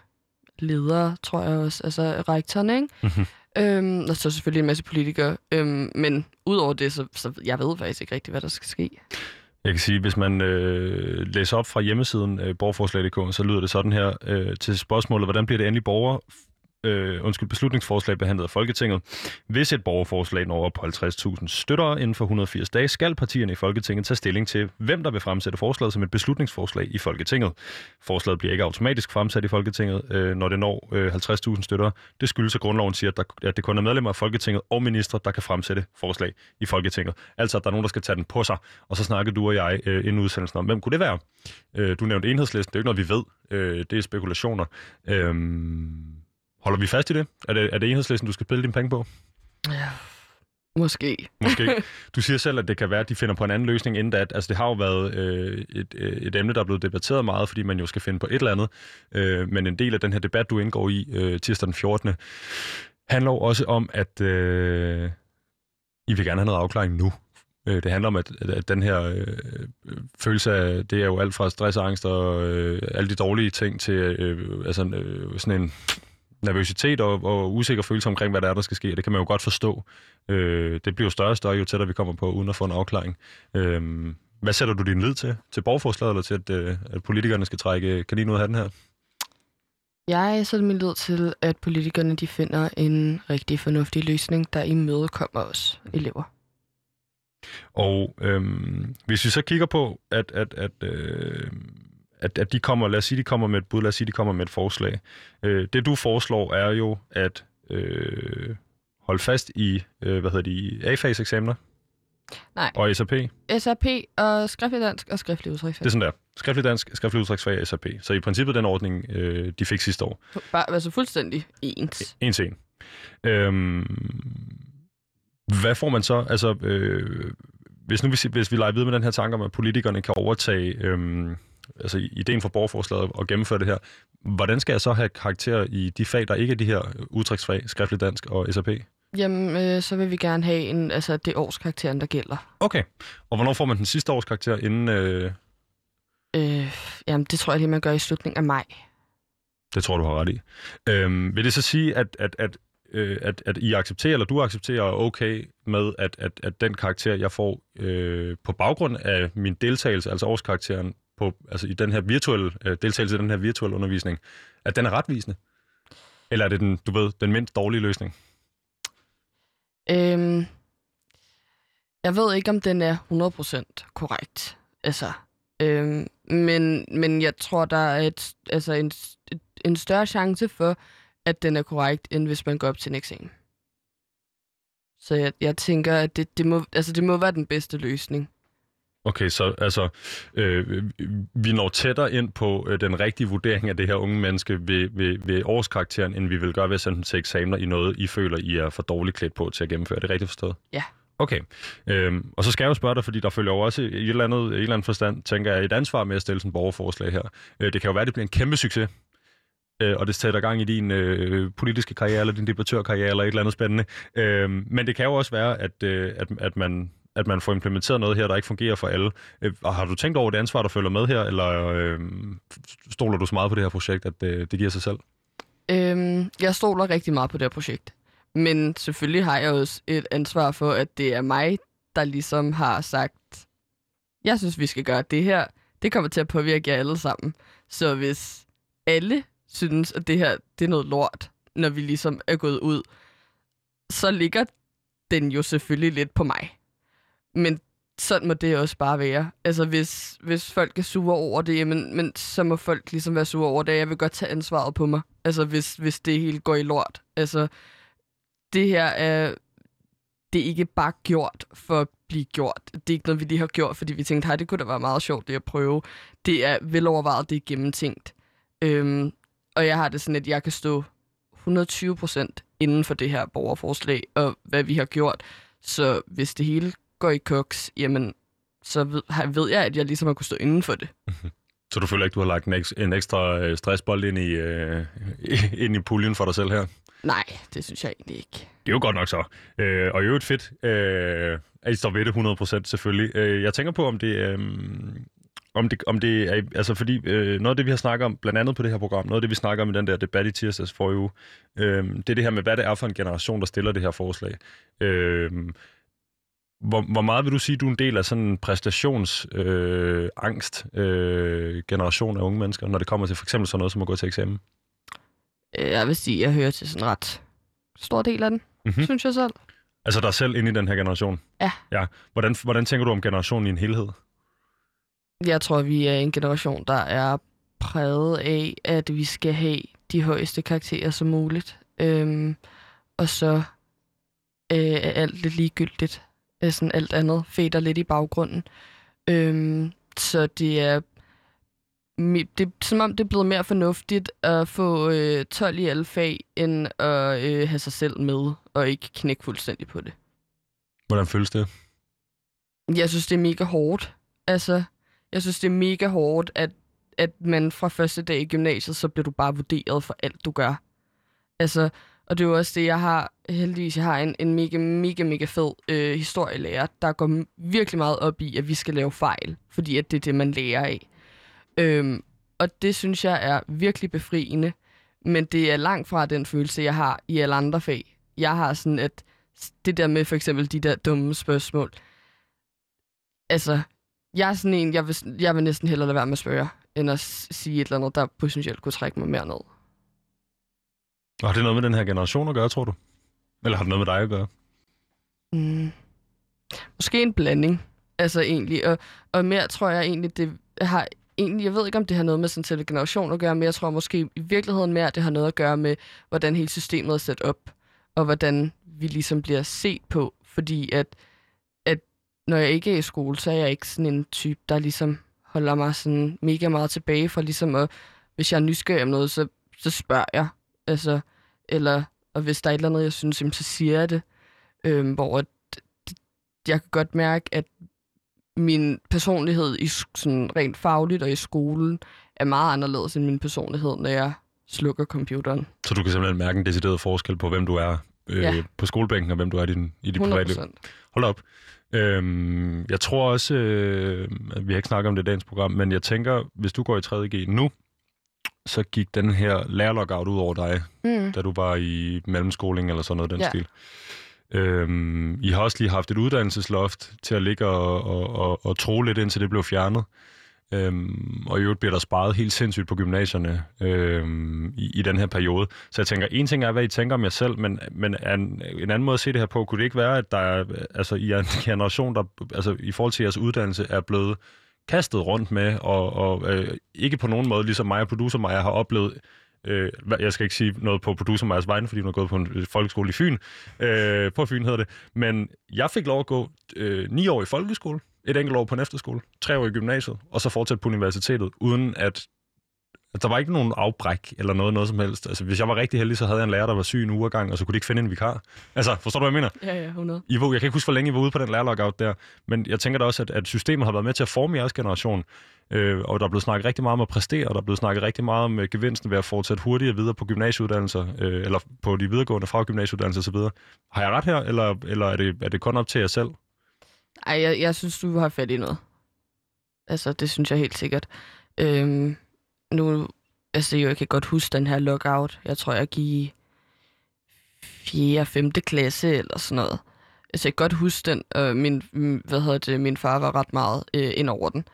ledere, tror jeg også, altså rektoren, ikke? Mm-hmm. Øhm, og så selvfølgelig en masse politikere. Øhm, men udover det, så, så jeg ved faktisk ikke rigtigt, hvad der skal ske. Jeg kan sige, hvis man øh, læser op fra hjemmesiden øh, borgerforslag.dk, så lyder det sådan her øh, til spørgsmålet, hvordan bliver det endelig borger øh, undskyld, beslutningsforslag behandlet af Folketinget. Hvis et borgerforslag når op på 50.000 støtter inden for 180 dage, skal partierne i Folketinget tage stilling til, hvem der vil fremsætte forslaget som et beslutningsforslag i Folketinget. Forslaget bliver ikke automatisk fremsat i Folketinget, øh, når det når øh, 50.000 støtter. Det skyldes, at grundloven siger, at, der, at det kun er medlemmer af Folketinget og ministre, der kan fremsætte forslag i Folketinget. Altså, at der er nogen, der skal tage den på sig. Og så snakker du og jeg øh, inden udsendelsen om, hvem kunne det være? Øh, du nævnte enhedslisten, det er jo ikke noget, vi ved. Øh, det er spekulationer. Øh, Holder vi fast i det? Er det, er det enhedslisten, du skal spille dine penge på? Ja, måske. Måske. Du siger selv, at det kan være, at de finder på en anden løsning inden da. Altså, det har jo været øh, et, øh, et emne, der er blevet debatteret meget, fordi man jo skal finde på et eller andet. Øh, men en del af den her debat, du indgår i øh, tirsdag den 14., handler jo også om, at øh, I vil gerne have noget afklaring nu. Øh, det handler om, at, at den her øh, følelse af, det er jo alt fra stress, angst og øh, alle de dårlige ting til øh, altså, øh, sådan en nervøsitet og, og usikker følelse omkring, hvad der er, der skal ske. Det kan man jo godt forstå. Øh, det bliver jo større og større, jo tættere vi kommer på, uden at få en afklaring. Øh, hvad sætter du din lid til? Til borgerforslaget, eller til, at, øh, at politikerne skal trække kanin ud af den her? Jeg sætter min lid til, at politikerne de finder en rigtig fornuftig løsning, der imødekommer os elever. Og øhm, hvis vi så kigger på, at, at, at, øh, at, at de kommer, lad os sige, de kommer med et bud, lad os sige, de kommer med et forslag. Øh, det du foreslår er jo at øh, holde fast i, øh, hvad hedder de, A-fase-eksamener? Nej. Og SAP? SAP og skriftlig dansk og skriftlig udtryksfag. Det er sådan der. Skriftlig dansk, skriftlig udtryksfag SAP. Så i princippet den ordning, øh, de fik sidste år. Bare altså fuldstændig ens. En til en. Øhm, hvad får man så? Altså, øh, hvis nu vi, hvis vi leger videre med den her tanke om, at politikerne kan overtage øh, altså ideen for borgerforslaget og gennemføre det her, hvordan skal jeg så have karakter i de fag, der ikke er de her udtryksfag, skriftlig dansk og SAP? Jamen, øh, så vil vi gerne have en, altså det års karakteren, der gælder. Okay. Og hvornår får man den sidste års karakter inden... Øh... Øh, jamen, det tror jeg lige, man gør i slutningen af maj. Det tror du har ret i. Øhm, vil det så sige, at, at, at, øh, at, at I accepterer, eller du accepterer okay med, at, at, at den karakter, jeg får øh, på baggrund af min deltagelse, altså årskarakteren, på, altså i den her virtuelle øh, deltagelse i den her virtuelle undervisning, at den er retvisende? Eller er det den, du ved, den mindst dårlige løsning? Øhm, jeg ved ikke, om den er 100% korrekt. Altså, øhm, men, men jeg tror, der er et, altså en, et, en større chance for, at den er korrekt, end hvis man går op til en eksamen. Så jeg, jeg tænker, at det, det, må, altså det må være den bedste løsning. Okay, så altså, øh, vi når tættere ind på øh, den rigtige vurdering af det her unge menneske ved, ved, ved årskarakteren, end vi vil gøre ved at sende dem til eksamener i noget, I føler, I er for dårligt klædt på til at gennemføre. Det er rigtigt forstået? Ja. Okay. Øhm, og så skal jeg jo spørge dig, fordi der følger jo også i et eller andet, et eller andet forstand, tænker jeg, et ansvar med at stille sådan et borgerforslag her. Øh, det kan jo være, at det bliver en kæmpe succes, øh, og det sætter gang i din øh, politiske karriere, eller din debattørkarriere, eller et eller andet spændende. Øh, men det kan jo også være, at, øh, at, at man at man får implementeret noget her, der ikke fungerer for alle. Øh, og har du tænkt over det ansvar, der følger med her, eller øh, stoler du så meget på det her projekt, at det, det giver sig selv? Øhm, jeg stoler rigtig meget på det her projekt. Men selvfølgelig har jeg også et ansvar for, at det er mig, der ligesom har sagt, jeg synes, vi skal gøre det her. Det kommer til at påvirke jer alle sammen. Så hvis alle synes, at det her det er noget lort, når vi ligesom er gået ud, så ligger den jo selvfølgelig lidt på mig. Men sådan må det også bare være. Altså, hvis, hvis folk er sure over det, jamen, men så må folk ligesom være sure over det. Jeg vil godt tage ansvaret på mig. Altså, hvis, hvis det hele går i lort. Altså, det her er, det er ikke bare gjort for at blive gjort. Det er ikke noget, vi lige har gjort, fordi vi tænkte, hej, det kunne da være meget sjovt, det at prøve. Det er velovervejet, det er gennemtænkt. Øhm, og jeg har det sådan, at jeg kan stå 120 procent inden for det her borgerforslag, og hvad vi har gjort. Så hvis det hele går i koks, jamen, så ved, ved jeg, at jeg ligesom har kunnet stå inden for det. Så du føler ikke, du har lagt en, eks- en ekstra øh, stressbold ind i, øh, ind i puljen for dig selv her? Nej, det synes jeg egentlig ikke. Det er jo godt nok så. Øh, og i øvrigt fedt, øh, at I står ved det 100% selvfølgelig. Øh, jeg tænker på, om det, øh, om det, om det er... Altså fordi øh, noget af det, vi har snakket om, blandt andet på det her program, noget af det, vi snakker om i den der debat i tirsdags for uge, øh, det er det her med, hvad det er for en generation, der stiller det her forslag. Øh, hvor, hvor meget vil du sige, du er en del af sådan en præstationsangst øh, øh, generation af unge mennesker, når det kommer til for eksempel sådan noget som at gå til eksamen? Øh, jeg vil sige, at jeg hører til sådan en ret stor del af den, mm-hmm. synes jeg selv. Altså der er selv inde i den her generation? Ja. ja. Hvordan, hvordan tænker du om generationen i en helhed? Jeg tror, vi er en generation, der er præget af, at vi skal have de højeste karakterer som muligt. Øhm, og så øh, er alt lidt ligegyldigt sådan alt andet fader lidt i baggrunden. Øhm, så det er det er som om, det er blevet mere fornuftigt at få øh, 12 i alle fag, end at øh, have sig selv med, og ikke knække fuldstændig på det. Hvordan føles det? Jeg synes, det er mega hårdt. Altså, jeg synes, det er mega hårdt, at, at man fra første dag i gymnasiet, så bliver du bare vurderet for alt, du gør. Altså, og det er jo også det, jeg har, heldigvis, jeg har en, en mega, mega, mega fed øh, historielærer, der går virkelig meget op i, at vi skal lave fejl, fordi at det er det, man lærer af. Øhm, og det synes jeg er virkelig befriende, men det er langt fra den følelse, jeg har i alle andre fag. Jeg har sådan, at det der med for eksempel de der dumme spørgsmål, altså, jeg er sådan en, jeg vil, jeg vil næsten hellere lade være med at spørge, end at sige et eller andet, der potentielt kunne trække mig mere ned. Og har det noget med den her generation at gøre, tror du? Eller har det noget med dig at gøre? Mm. Måske en blanding, altså egentlig. Og, og mere tror jeg egentlig, det har egentlig, jeg ved ikke, om det har noget med sådan til generation at gøre, men jeg tror måske i virkeligheden mere, at det har noget at gøre med, hvordan hele systemet er sat op, og hvordan vi ligesom bliver set på. Fordi at, at når jeg ikke er i skole, så er jeg ikke sådan en type, der ligesom holder mig sådan mega meget tilbage for ligesom at, hvis jeg er nysgerrig om noget, så, så spørger jeg. Altså, eller, og hvis der er et eller andet, jeg synes, så siger jeg det. Øhm, hvor at, jeg kan godt mærke, at min personlighed i sådan rent fagligt og i skolen er meget anderledes end min personlighed, når jeg slukker computeren. Så du kan simpelthen mærke en decideret forskel på, hvem du er øh, ja. på skolebænken, og hvem du er i, din, i dit private liv? Hold op. Øhm, jeg tror også, øh, at vi har ikke snakket om det i dagens program, men jeg tænker, hvis du går i 3.G nu, så gik den her lærerlockout ud over dig, mm. da du var i mellemskoling eller sådan noget den ja. stil. Øhm, I har også lige haft et uddannelsesloft til at ligge og, og, og, og tro lidt, indtil det blev fjernet. Øhm, og i øvrigt bliver der sparet helt sindssygt på gymnasierne øhm, i, i den her periode. Så jeg tænker, en ting er, hvad I tænker om jer selv, men, men en, en anden måde at se det her på, kunne det ikke være, at der er, altså, I er en generation, der altså, i forhold til jeres uddannelse er blevet kastet rundt med, og, og øh, ikke på nogen måde, ligesom mig og producer Maja har oplevet Øh, jeg skal ikke sige noget på producer Majas vegne, fordi hun har gået på en øh, folkeskole i Fyn. Øh, på Fyn hedder det. Men jeg fik lov at gå øh, ni år i folkeskole, et enkelt år på en efterskole, tre år i gymnasiet, og så fortsætte på universitetet, uden at der var ikke nogen afbræk eller noget, noget som helst. Altså, hvis jeg var rigtig heldig, så havde jeg en lærer, der var syg en uge gang, og så kunne de ikke finde en vikar. Altså, forstår du, hvad jeg mener? Ja, ja, 100. I, jeg kan ikke huske, hvor længe I var ude på den lærerlockout der, men jeg tænker da også, at, at systemet har været med til at forme jeres generation. Øh, og der er blevet snakket rigtig meget om at præstere, og der er blevet snakket rigtig meget om uh, gevinsten ved at fortsætte hurtigere videre på gymnasieuddannelser, øh, eller på de videregående fra gymnasieuddannelser osv. Har jeg ret her, eller, eller er, det, er det kun op til jer selv? Ej, jeg, jeg synes, du har fat i noget. Altså, det synes jeg helt sikkert. Øhm, nu, altså, jeg kan godt huske den her lockout. Jeg tror, jeg gik i 4. og 5. klasse eller sådan noget. Altså, jeg kan godt huske den. Øh, min, hvad hedder det, min far var ret meget øh, ind over den.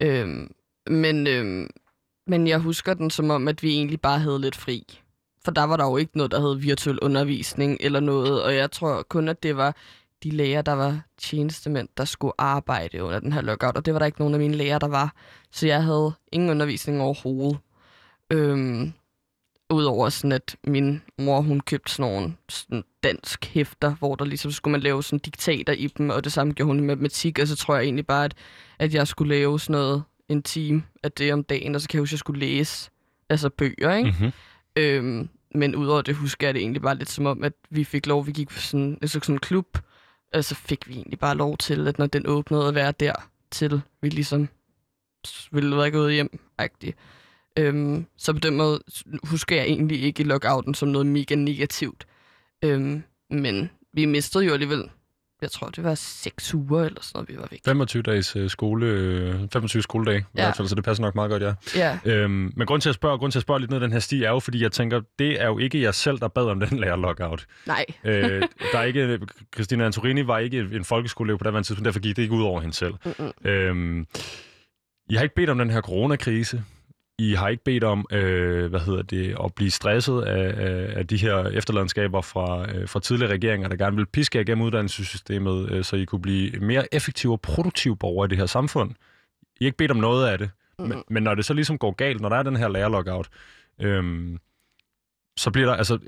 Øh, men, øh, men jeg husker den som om, at vi egentlig bare havde lidt fri. For der var der jo ikke noget, der hed virtuel undervisning eller noget, og jeg tror kun, at det var de læger, der var tjenestemænd, der skulle arbejde under den her lockout, og det var der ikke nogen af mine læger, der var. Så jeg havde ingen undervisning overhovedet. Øhm, Udover sådan, at min mor, hun købte sådan nogle sådan dansk hæfter, hvor der ligesom skulle man lave sådan diktater i dem, og det samme gjorde hun i matematik, og så tror jeg egentlig bare, at, at jeg skulle lave sådan noget en time af det om dagen, og så kan jeg huske, at jeg skulle læse altså bøger, ikke? Mm-hmm. Øhm, men udover det husker jeg det egentlig bare lidt som om, at vi fik lov, vi gik på sådan, altså sådan en klub, og så fik vi egentlig bare lov til, at når den åbnede at være der, til vi ligesom ville være gået hjem, -agtigt. Øhm, så på den måde husker jeg egentlig ikke lockouten som noget mega negativt. Øhm, men vi mistede jo alligevel, jeg tror det var 6 uger eller sådan noget, vi var væk. 25 dages øh, skole, 25 skoledage ja. i hvert fald, så det passer nok meget godt, ja. ja. Øhm, men grund til at spørge, grund til at spørge lidt ned den her sti er jo, fordi jeg tænker, det er jo ikke jeg selv, der bad om den lærer lockout. Nej. øh, der er ikke, Christina Antorini var ikke en folkeskoleelev på det tidspunkt, derfor gik det ikke ud over hende selv. Mm-mm. Øhm, jeg har ikke bedt om den her coronakrise. I har ikke bedt om, øh, hvad hedder det, at blive stresset af, af, af de her efterladenskaber fra, øh, fra tidligere regeringer, der gerne vil piske jer gennem uddannelsessystemet, øh, så I kunne blive mere effektive og produktive borgere i det her samfund. I har ikke bedt om noget af det. Mm. Men, men når det så ligesom går galt, når der er den her lærerlockout, øh, så bliver der, altså,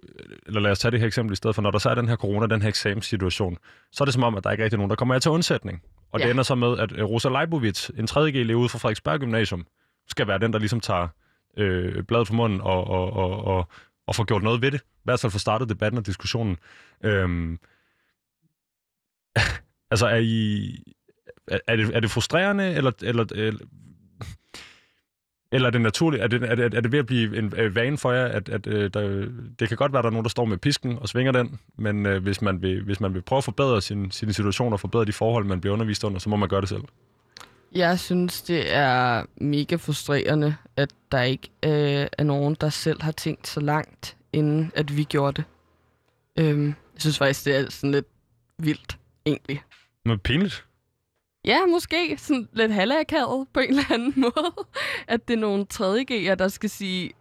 eller lad os tage det her eksempel i stedet for, når der så er den her corona, den her eksamenssituation, så er det som om, at der ikke rigtig er nogen, der kommer af til undsætning. Og ja. det ender så med, at Rosa Leibovitz, en 3. elev ude fra Frederiksberg Gymnasium, skal være den, der ligesom tager øh, bladet fra munden og, og, og, og, og får gjort noget ved det. I hvert fald får startet debatten og diskussionen. Øhm, altså, er I... Er, det, er det frustrerende, eller, eller, eller eller er det naturligt? Er det, er det, er det ved at blive en øh, vane for jer, at, at øh, der, det kan godt være, at der er nogen, der står med pisken og svinger den, men øh, hvis, man vil, hvis man vil prøve at forbedre sin, sin situation og forbedre de forhold, man bliver undervist under, så må man gøre det selv. Jeg synes, det er mega frustrerende, at der ikke øh, er nogen, der selv har tænkt så langt, inden at vi gjorde det. Øhm, jeg synes faktisk, det er sådan lidt vildt, egentlig. Men pinligt. Ja, måske sådan lidt halvakavet på en eller anden måde. At det er nogle 3.G'er, der skal sige,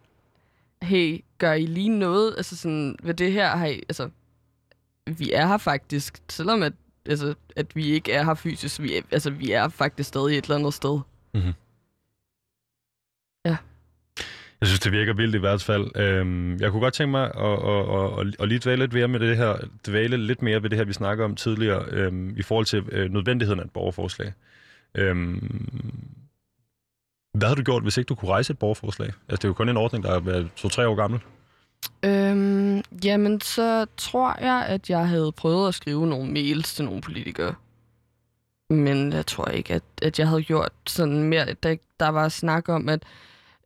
hey, gør I lige noget? Altså sådan, ved det her har I, altså, vi er her faktisk, selvom at, altså, at vi ikke er her fysisk, vi er, altså, vi er faktisk stadig et eller andet sted. Mm-hmm. Ja. Jeg synes, det virker vildt i hvert fald. Øhm, jeg kunne godt tænke mig at, at, at, at lige dvæle lidt mere med det her, dvæle lidt mere ved det her, vi snakker om tidligere, øhm, i forhold til øh, nødvendigheden af et borgerforslag. Øhm, hvad har du gjort, hvis ikke du kunne rejse et borgerforslag? Altså, det er jo kun en ordning, der er to-tre år gammel. Øhm, jamen, så tror jeg, at jeg havde prøvet at skrive nogle mails til nogle politikere. Men jeg tror ikke, at, at jeg havde gjort sådan mere. Der, der var snak om, at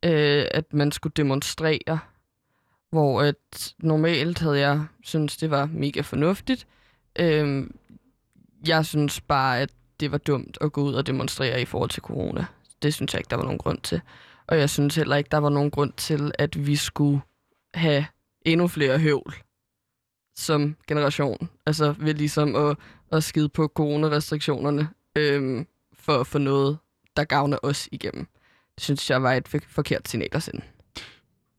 øh, at man skulle demonstrere, hvor at normalt havde jeg synes det var mega fornuftigt. Øh, jeg synes bare, at det var dumt at gå ud og demonstrere i forhold til corona. Det synes jeg ikke, der var nogen grund til. Og jeg synes heller ikke, der var nogen grund til, at vi skulle have endnu flere høvl som generation. Altså ved ligesom at, at skide på coronarestriktionerne øhm, for, for noget, der gavner os igennem. Det synes jeg var et forkert signal at sende.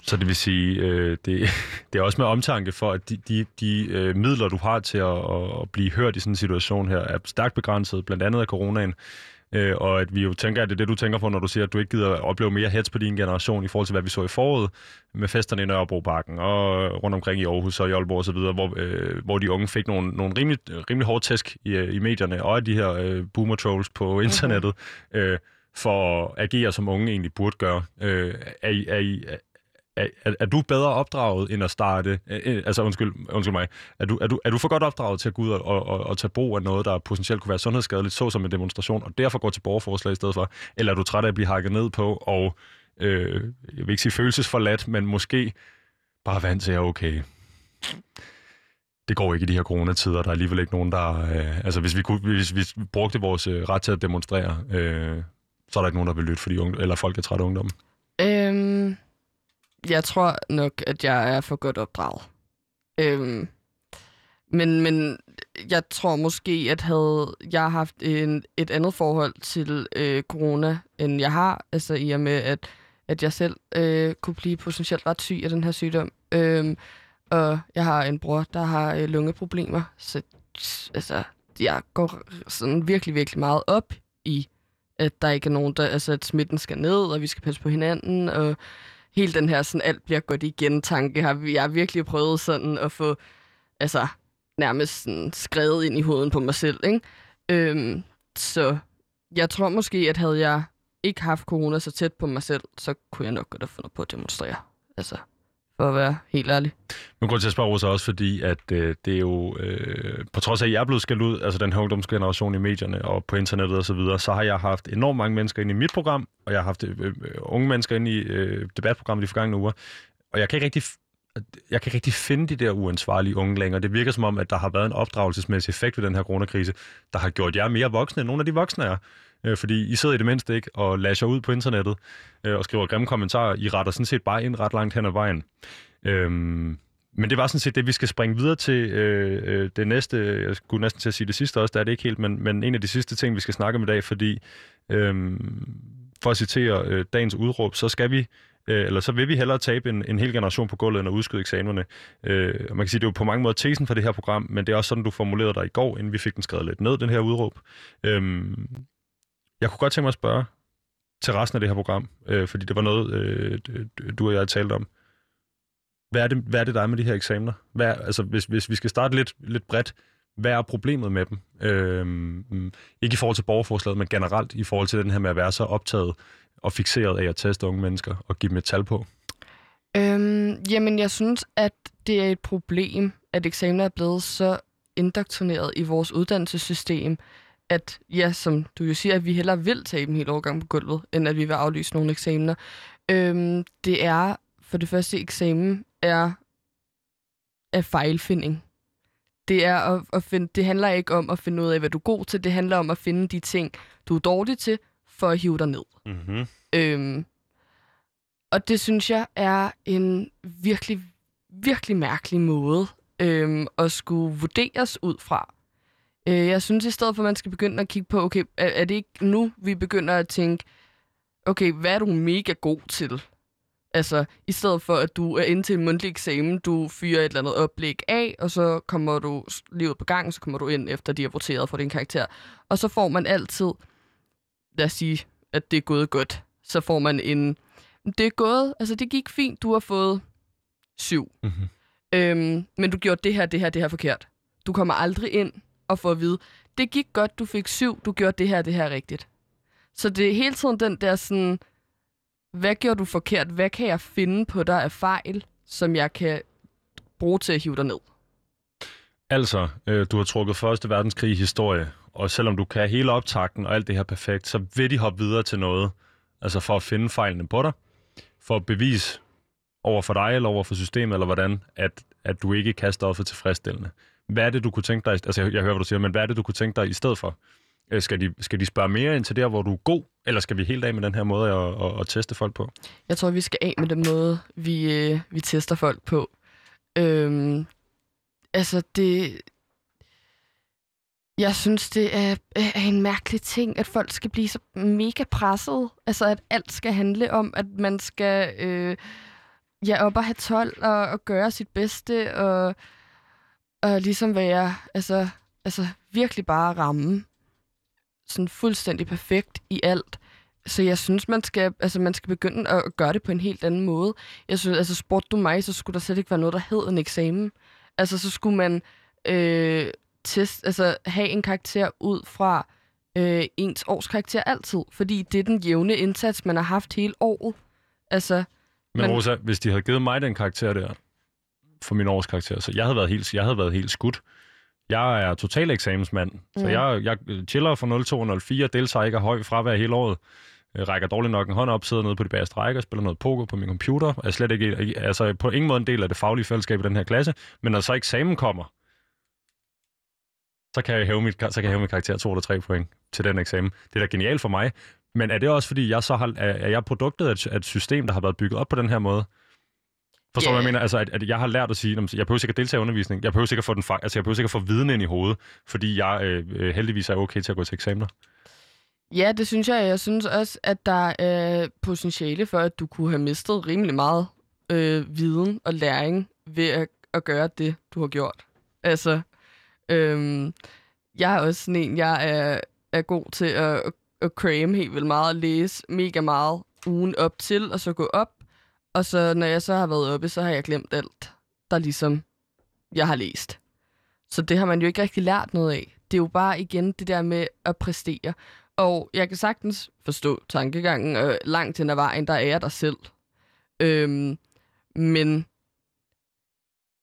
Så det vil sige, øh, det, det er også med omtanke for, at de, de, de øh, midler, du har til at, at blive hørt i sådan en situation her, er stærkt begrænset, blandt andet af coronaen. Øh, og at vi jo tænker, at det er det, du tænker på, når du siger, at du ikke gider opleve mere hets på din generation i forhold til, hvad vi så i foråret med festerne i Nørrebroparken og rundt omkring i Aarhus og i Aalborg osv., hvor, øh, hvor de unge fik nogle, nogle rimelig, rimelig hårde tæsk i, i medierne og af de her øh, boomer trolls på internettet. Mm-hmm. Øh, for at agere, som unge egentlig burde gøre. Øh, er, er, er, er, er du bedre opdraget end at starte... Øh, øh, altså, undskyld, undskyld mig. Er du, er, du, er du for godt opdraget til at gå ud og, og, og, og tage brug af noget, der potentielt kunne være sundhedsskadeligt, såsom en demonstration, og derfor går til borgerforslag i stedet for? Eller er du træt af at blive hakket ned på, og øh, jeg vil ikke sige følelsesforladt, men måske bare vant til at okay det går ikke i de her coronatider. Der er alligevel ikke nogen, der... Øh, altså, hvis vi, kunne, hvis vi brugte vores øh, ret til at demonstrere, øh, så er der ikke nogen, der vil lytte, fordi unge, eller folk er trætte af ungdommen? Jeg tror nok, at jeg er for godt opdraget. Øhm, men, men jeg tror måske, at havde jeg haft en, et andet forhold til øh, corona, end jeg har, altså i og med, at, at jeg selv øh, kunne blive potentielt ret syg af den her sygdom. Øhm, og jeg har en bror, der har øh, lungeproblemer, så altså, jeg går sådan virkelig, virkelig meget op i at der ikke er nogen, der, altså at smitten skal ned, og vi skal passe på hinanden, og hele den her sådan, alt bliver godt igen tanke, har vi, jeg har virkelig prøvet sådan at få, altså nærmest sådan skrevet ind i hovedet på mig selv, ikke? Øhm, så jeg tror måske, at havde jeg ikke haft corona så tæt på mig selv, så kunne jeg nok godt have fundet på at demonstrere. Altså, for at være helt ærlig. Men grund til at spørge Rosa også, fordi at øh, det er jo, øh, på trods af, at jeg er blevet skældt ud, altså den her ungdomsgeneration i medierne og på internettet osv., så, videre, så har jeg haft enormt mange mennesker ind i mit program, og jeg har haft øh, øh unge mennesker ind i øh, debatprogrammet de forgangne uger, og jeg kan ikke rigtig jeg kan ikke rigtig finde de der uansvarlige unge længere. Det virker som om, at der har været en opdragelsesmæssig effekt ved den her coronakrise, der har gjort jer mere voksne end nogle af de voksne er. Øh, fordi I sidder i det mindste ikke og lasher ud på internettet øh, og skriver grimme kommentarer. I retter sådan set bare ind ret langt hen ad vejen. Øhm, men det var sådan set det, vi skal springe videre til øh, øh det næste. Jeg skulle næsten til at sige det sidste også, der er det ikke helt, men, men en af de sidste ting, vi skal snakke om i dag, fordi øh, for at citere øh, dagens udråb, så skal vi øh, eller så vil vi hellere tabe en, en hel generation på gulvet, end at udskyde eksamenerne. Øh, man kan sige, det er jo på mange måder tesen for det her program, men det er også sådan, du formulerede dig i går, inden vi fik den skrevet lidt ned, den her udråb. Øh, jeg kunne godt tænke mig at spørge til resten af det her program, øh, fordi det var noget, øh, du og jeg talte om. Hvad er det, hvad er det der er med de her eksamener? Hvad er, altså, hvis, hvis vi skal starte lidt, lidt bredt, hvad er problemet med dem? Øh, ikke i forhold til borgerforslaget, men generelt i forhold til den her med at være så optaget og fixeret af at teste unge mennesker og give dem et tal på? Øhm, jamen, jeg synes, at det er et problem, at eksamener er blevet så indoktrineret i vores uddannelsessystem, at ja, som du jo siger, at vi hellere vil tage dem hele årgang på gulvet, end at vi vil aflyse nogle eksamener. Øhm, det er, for det første eksamen, er, er fejlfinding. Det, er at, at finde, det handler ikke om at finde ud af, hvad du er god til. Det handler om at finde de ting, du er dårlig til, for at hive dig ned. Mm-hmm. Øhm, og det synes jeg er en virkelig, virkelig mærkelig måde øhm, at skulle vurderes ud fra. Øh, jeg synes i stedet for, at man skal begynde at kigge på, okay, er, er det ikke nu, vi begynder at tænke, okay, hvad er du mega god til? Altså, i stedet for, at du er inde til en mundtlig eksamen, du fyrer et eller andet oplæg af, og så kommer du lige ud på gangen, så kommer du ind, efter de har voteret for din karakter. Og så får man altid, lad os sige, at det er gået godt. Så får man en, det er gået, altså det gik fint, du har fået syv. Mm-hmm. Øhm, men du gjorde det her, det her, det her forkert. Du kommer aldrig ind og få at vide, det gik godt, du fik syv, du gjorde det her, det her rigtigt. Så det er hele tiden den der sådan, hvad gjorde du forkert? Hvad kan jeg finde på dig af fejl, som jeg kan bruge til at hive dig ned? Altså, øh, du har trukket Første Verdenskrig i historie, og selvom du kan hele optakten og alt det her perfekt, så vil de hoppe videre til noget, altså for at finde fejlene på dig, for at bevise over for dig eller over for systemet, eller hvordan, at, at du ikke kan stoffet tilfredsstillende. Hvad er det, du kunne tænke dig, altså jeg, jeg hører, hvad du siger, men hvad er det, du kunne tænke dig i stedet for? Øh, skal de, skal de spørge mere ind til der, hvor du er god, eller skal vi helt af med den her måde at, at, at teste folk på? Jeg tror, vi skal af med den måde, vi, øh, vi tester folk på. Øhm, altså, det... Jeg synes, det er, er en mærkelig ting, at folk skal blive så mega presset. Altså, at alt skal handle om, at man skal øh, ja, op og have 12 og, og gøre sit bedste, og, og ligesom være, altså, altså virkelig bare ramme sådan fuldstændig perfekt i alt. Så jeg synes, man skal, altså, man skal begynde at gøre det på en helt anden måde. Jeg synes, altså, spurgte du mig, så skulle der slet ikke være noget, der hed en eksamen. Altså, så skulle man øh, test, altså, have en karakter ud fra øh, ens års karakter altid. Fordi det er den jævne indsats, man har haft hele året. Altså, Men, men Rosa, hvis de havde givet mig den karakter der, for min årskarakter, så jeg havde været helt, jeg havde været helt skudt. Jeg er total eksamensmand, så Mm. jeg, jeg chiller fra 02 og 04, deltager ikke af høj fravær hele året, rækker dårligt nok en hånd op, sidder nede på de bagerste rækker, spiller noget poker på min computer, er slet ikke, ikke- altså på ingen måde en del af det faglige fællesskab i den her klasse, men når så eksamen kommer, så kan jeg hæve mit, så kan jeg hæve mit karakter 2 eller 3 point til den eksamen. Det er da genialt for mig. Men er det også, fordi jeg så har, er, er jeg produktet af et, af et system, der har været bygget op på den her måde? Forstår du, Ja. hvad jeg mener? Altså, at, at jeg har lært at sige, at jeg behøver ikke at deltage i undervisning. Jeg behøver ikke at få, den, altså, jeg behøver at få viden ind i hovedet, fordi jeg øh, øh, heldigvis er okay til at gå til eksamener. Ja, det synes jeg. Jeg synes også, at der er potentiale for, at du kunne have mistet rimelig meget øh, viden og læring ved at, at gøre det, du har gjort. Altså, øhm, jeg er også sådan en, jeg er, er god til at, at, crame helt vildt meget og læse mega meget ugen op til, og så gå op. Og så når jeg så har været oppe, så har jeg glemt alt, der ligesom jeg har læst. Så det har man jo ikke rigtig lært noget af. Det er jo bare igen det der med at præstere. Og jeg kan sagtens forstå tankegangen, og langt hen ad vejen, der er jeg dig selv. Øhm, men,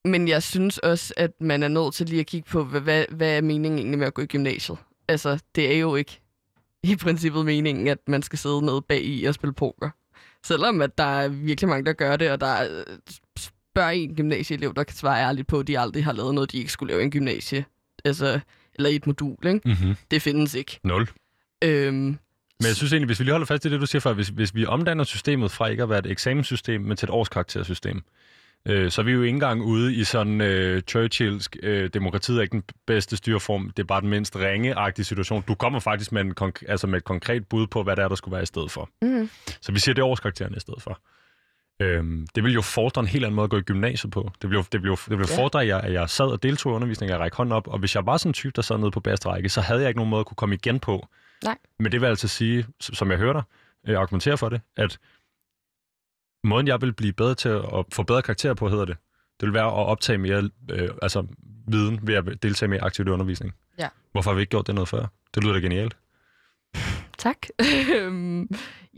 men jeg synes også, at man er nødt til lige at kigge på, hvad, hvad, hvad er meningen egentlig med at gå i gymnasiet? Altså, det er jo ikke i princippet meningen, at man skal sidde nede bag i og spille poker. Selvom at der er virkelig mange, der gør det, og der er, spørg en gymnasieelev, der kan svare ærligt på, at de aldrig har lavet noget, de ikke skulle lave i en gymnasie. Altså, eller i et modul, ikke? Mm-hmm. Det findes ikke. Nul. Øhm, Men jeg synes egentlig, hvis vi lige holder fast i det, du siger før, hvis, hvis vi omdanner systemet fra ikke at være et eksamenssystem, men til et årskaraktersystem, øh, så er vi jo ikke engang ude i sådan øh, Churchillsk, øh, demokratiet er ikke den bedste styreform, det er bare den mindst ringe situation. Du kommer faktisk med, en konk- altså med et konkret bud på, hvad det er, der skulle være i stedet for. mm, Så vi siger, det er årskarakteren i stedet for. Øhm, det vil jo fordre en helt anden måde at gå i gymnasiet på. Det vil jo, det vil jo, det vil Ja. fordre, at jeg, at jeg sad og deltog i undervisningen, jeg række hånden op, og hvis jeg var sådan en type, der sad nede på bagerste række, så havde jeg ikke nogen måde at kunne komme igen på. Nej. Men det vil altså sige, som jeg hører dig øh, argumentere for det, at måden, jeg vil blive bedre til at få bedre karakterer på, hedder det, det vil være at optage mere øh, altså, viden ved at deltage mere aktivt i undervisning. Ja. Hvorfor har vi ikke gjort det noget før? Det lyder da genialt. tak.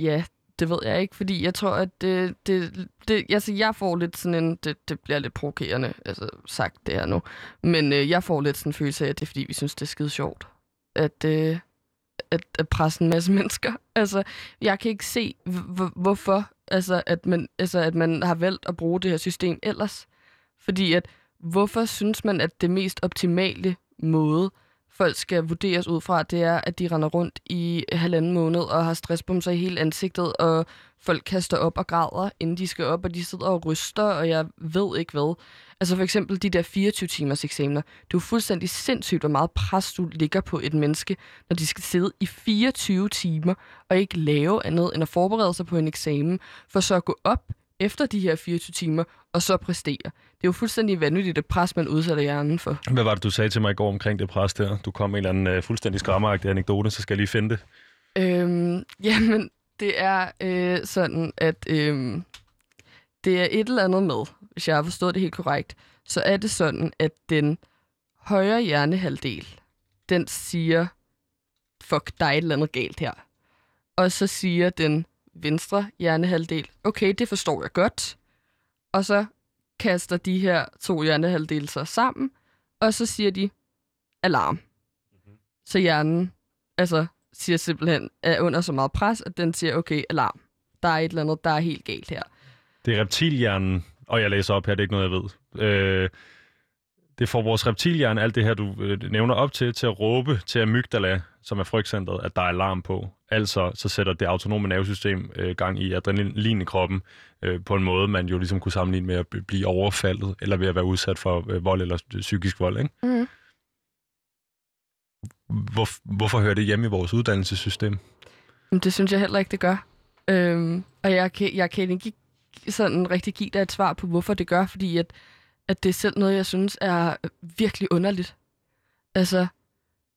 Ja, det ved jeg ikke, fordi jeg tror, at det, det, det altså, jeg får lidt sådan en, det, det bliver lidt provokerende, altså sagt det her nu, men øh, jeg får lidt sådan en følelse af, at det er, fordi vi synes, det er skide sjovt, at, øh, at, at presse en masse mennesker. Altså, jeg kan ikke se, hvorfor, altså, at man, altså, at man har valgt at bruge det her system ellers. Fordi at, hvorfor synes man, at det mest optimale måde folk skal vurderes ud fra, det er, at de render rundt i halvanden måned og har stressbomser i hele ansigtet, og folk kaster op og græder, inden de skal op, og de sidder og ryster, og jeg ved ikke hvad. Altså for eksempel de der 24 timers eksamener. Det er jo fuldstændig sindssygt, hvor meget pres du ligger på et menneske, når de skal sidde i 24 timer og ikke lave andet end at forberede sig på en eksamen, for så at gå op efter de her 24 timer, og så præstere. Det er jo fuldstændig vanvittigt det pres, man udsætter hjernen for. Hvad var det, du sagde til mig i går omkring det pres der? Du kom med en eller anden uh, fuldstændig skræmmeragtig anekdote, så skal jeg lige finde det. Øhm, jamen, det er øh, sådan, at øh, det er et eller andet med, hvis jeg har forstået det helt korrekt, så er det sådan, at den højre hjernehalvdel, den siger, fuck, der er et eller andet galt her. Og så siger den venstre hjernehalvdel, okay, det forstår jeg godt. Og så kaster de her to hjernehalvdele sig sammen, og så siger de alarm. Mm-hmm. Så hjernen altså, siger simpelthen, er under så meget pres, at den siger, okay, alarm. Der er et eller andet, der er helt galt her. Det er reptilhjernen, og jeg læser op her, det er ikke noget, jeg ved. Øh, det får vores reptilhjerne, alt det her, du øh, nævner op til, til at råbe til amygdala, som er frygtcentret, at der er alarm på. Altså, så sætter det autonome nervesystem øh, gang i adrenalin i kroppen øh, på en måde, man jo ligesom kunne sammenligne med at blive overfaldet, eller ved at være udsat for øh, vold eller psykisk vold, ikke? Mm. Hvor, hvorfor hører det hjemme i vores uddannelsessystem? Det synes jeg heller ikke, det gør. Øhm, og jeg kan, jeg kan ikke sådan rigtig give dig et svar på, hvorfor det gør, fordi at at det er selv noget, jeg synes er virkelig underligt. Altså,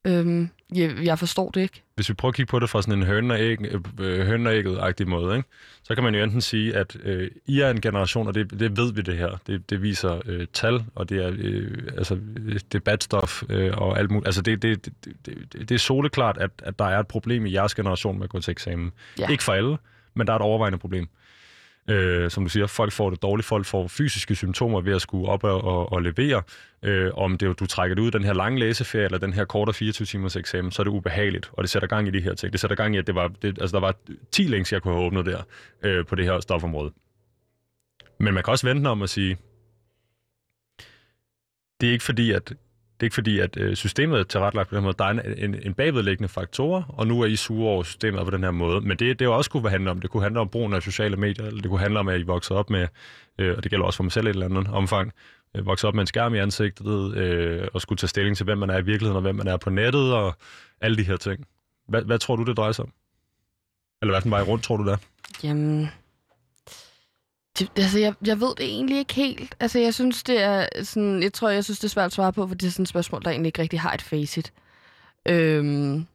øhm, jeg, jeg forstår det ikke. Hvis vi prøver at kigge på det fra sådan en høn- og agtig måde, ikke? så kan man jo enten sige, at øh, I er en generation, og det, det ved vi det her, det, det viser øh, tal, og det er øh, altså, debatstof øh, og alt muligt. Altså det, det, det, det, det er soleklart, at, at der er et problem i jeres generation med at gå til eksamen. Ja. Ikke for alle, men der er et overvejende problem. Øh, som du siger, folk får det dårligt, folk får fysiske symptomer ved at skulle op og, og, og levere. Øh, om det, du trækker det ud den her lange læseferie, eller den her korte 24 timers eksamen, så er det ubehageligt, og det sætter gang i de her ting. Det sætter gang i, at det var, det, altså, der var 10 links, jeg kunne have åbnet der øh, på det her stofområde. Men man kan også vente om at sige, det er ikke fordi, at det er ikke fordi, at øh, systemet er tilrettelagt på den måde. Der er en, en, en bagvedliggende faktor, og nu er I sure over systemet på den her måde. Men det, det også kunne handle om. Det kunne handle om brugen af sociale medier, eller det kunne handle om, at I voksede op med, øh, og det gælder også for mig selv i et eller andet omfang, øh, voksede op med en skærm i ansigtet, øh, og skulle tage stilling til, hvem man er i virkeligheden, og hvem man er på nettet, og alle de her ting. Hvad, hvad tror du, det drejer sig om? Eller hvad den vej rundt, tror du der? Jamen, det, altså, jeg, jeg ved det egentlig ikke helt. Altså, jeg synes, det er sådan... Jeg tror, jeg synes, det er svært at svare på, for det er sådan et spørgsmål, der egentlig ikke rigtig har et facit. Øhm,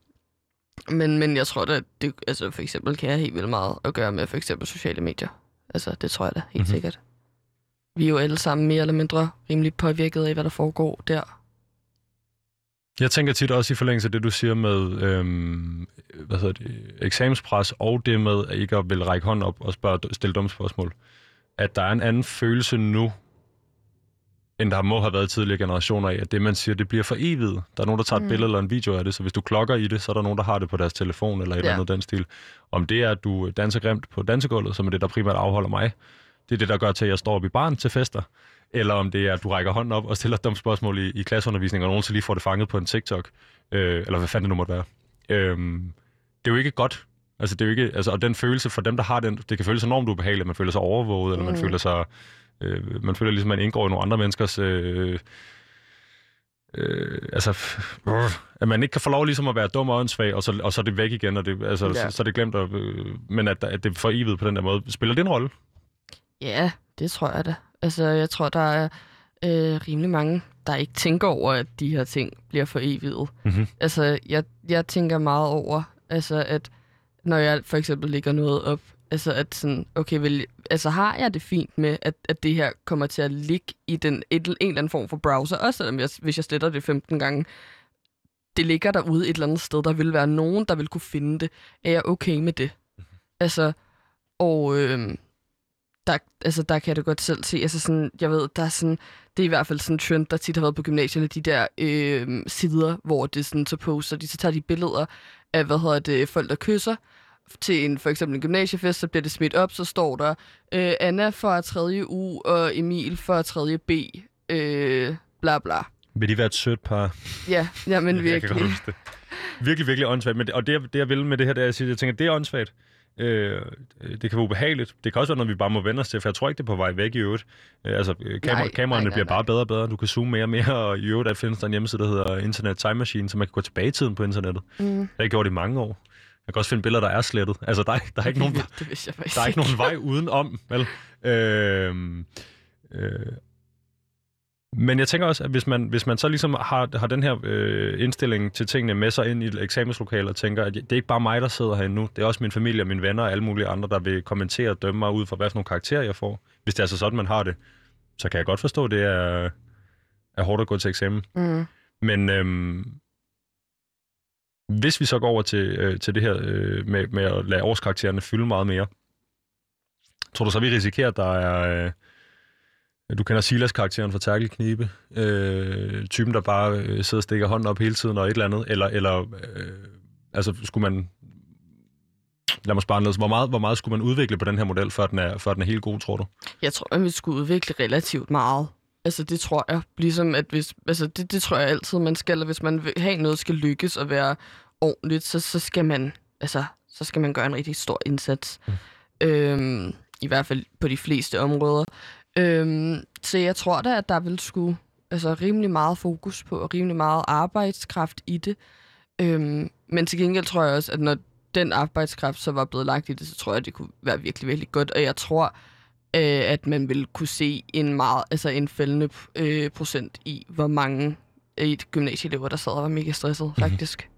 men, men jeg tror da, det, altså for eksempel kan jeg helt vildt meget at gøre med for eksempel sociale medier. Altså, det tror jeg da helt mm-hmm. sikkert. Vi er jo alle sammen mere eller mindre rimelig påvirket af, hvad der foregår der. Jeg tænker tit også i forlængelse af det, du siger med øhm, hvad hedder det, eksamenspres, og det med at ikke at vil række hånden op og spørge, stille dumme spørgsmål at der er en anden følelse nu, end der må have været tidligere generationer af, at det, man siger, det bliver for evigt. Der er nogen, der tager et mm. billede eller en video af det, så hvis du klokker i det, så er der nogen, der har det på deres telefon eller et ja. eller andet den stil. Om det er, at du danser grimt på dansegulvet, som er det, der primært afholder mig, det er det, der gør til, at jeg står op i barn til fester, eller om det er, at du rækker hånden op og stiller dumme spørgsmål i, i klasseundervisning, og nogen så lige får det fanget på en TikTok, øh, eller hvad fanden det nu måtte være. Øh, det er jo ikke godt Altså, det er jo ikke, altså, og den følelse for dem, der har den, det kan føles enormt ubehageligt, man føler sig overvåget, mm. eller man føler sig, øh, man føler ligesom, man indgår i nogle andre menneskers, øh, øh, altså, øh, at man ikke kan få lov ligesom at være dum og åndssvag, og så, og så er det væk igen, og det, altså, ja. så, så er det glemt, at, øh, men at, at det er for evigt på den der måde. Spiller det en rolle? Ja, det tror jeg da. Altså, jeg tror, der er øh, rimelig mange, der ikke tænker over, at de her ting bliver for evigt. Mm-hmm. Altså, jeg, jeg tænker meget over, altså, at når jeg for eksempel lægger noget op. Altså, at sådan, okay, vel, altså har jeg det fint med, at, at det her kommer til at ligge i den, et, en eller anden form for browser, også selvom jeg, hvis jeg sletter det 15 gange. Det ligger derude et eller andet sted, der vil være nogen, der vil kunne finde det. Er jeg okay med det? Mm-hmm. Altså, Og øh, der, altså, der kan jeg da godt selv se, altså sådan, jeg ved, der er sådan, det er i hvert fald sådan en trend, der tit har været på gymnasierne, de der øh, sider, hvor det sådan, så poster de, så tager de billeder af, hvad hedder det, folk, der kysser, til en for eksempel en gymnasiefest, så bliver det smidt op, så står der øh, Anna for 3. U og Emil for 3. B. Øh, bla bla. Vil de være et sødt par? Ja, ja men Jeg kan virkelig. godt huske det. Virkelig, virkelig åndssvagt. Men det, og det, det, jeg vil med det her, det er, at jeg tænker, det er åndssvagt. Øh, det kan være ubehageligt. Det kan også være noget, vi bare må vende os til, for jeg tror ikke, det er på vej væk i øvrigt. Øh, altså, øh, kamera, Nej, kameraerne nej, nej, bliver bare bedre og bedre. Du kan zoome mere og mere, og i øvrigt der findes der en hjemmeside, der hedder Internet Time Machine, så man kan gå tilbage i tiden på internettet. Mm. Det har jeg gjort i mange år. Jeg kan også finde billeder, der er slettet. Altså, der er, der er ikke nogen, der er ikke nogen vej udenom, vel? Øh, øh, men jeg tænker også, at hvis man, hvis man så ligesom har, har den her øh, indstilling til tingene med sig ind i et eksamenslokale og tænker, at det er ikke bare mig, der sidder herinde nu, det er også min familie, mine venner og alle mulige andre, der vil kommentere og dømme mig ud fra, hvad for nogle karakterer jeg får. Hvis det er altså sådan, man har det, så kan jeg godt forstå, at det er, er hårdt at gå til eksamen. Mm. Men øhm, hvis vi så går over til, øh, til det her øh, med, med at lade årskaraktererne fylde meget mere, tror du så, vi risikerer, at der er... Øh, du kender Silas-karakteren fra Terkel Knibe. Øh, typen, der bare øh, sidder og stikker hånden op hele tiden og et eller andet. Eller, eller øh, altså, skulle man... Lad mig spare noget. Hvor meget, hvor meget skulle man udvikle på den her model, før den er, før den er helt god, tror du? Jeg tror, at vi skulle udvikle relativt meget. Altså, det tror jeg. Ligesom at hvis, altså, det, det tror jeg altid, man skal. Hvis man vil have noget skal lykkes og være ordentligt, så, så skal man, altså, så skal man gøre en rigtig stor indsats. Mm. Øhm, I hvert fald på de fleste områder. Øhm, så jeg tror da, at der vil skulle altså, rimelig meget fokus på, og rimelig meget arbejdskraft i det. Øhm, men til gengæld tror jeg også, at når den arbejdskraft så var blevet lagt i det, så tror jeg, at det kunne være virkelig, virkelig godt. Og jeg tror, øh, at man vil kunne se en meget, altså en fældende øh, procent i, hvor mange af et gymnasieelever, der sad og var mega stresset, Mhm. mm-hmm. faktisk.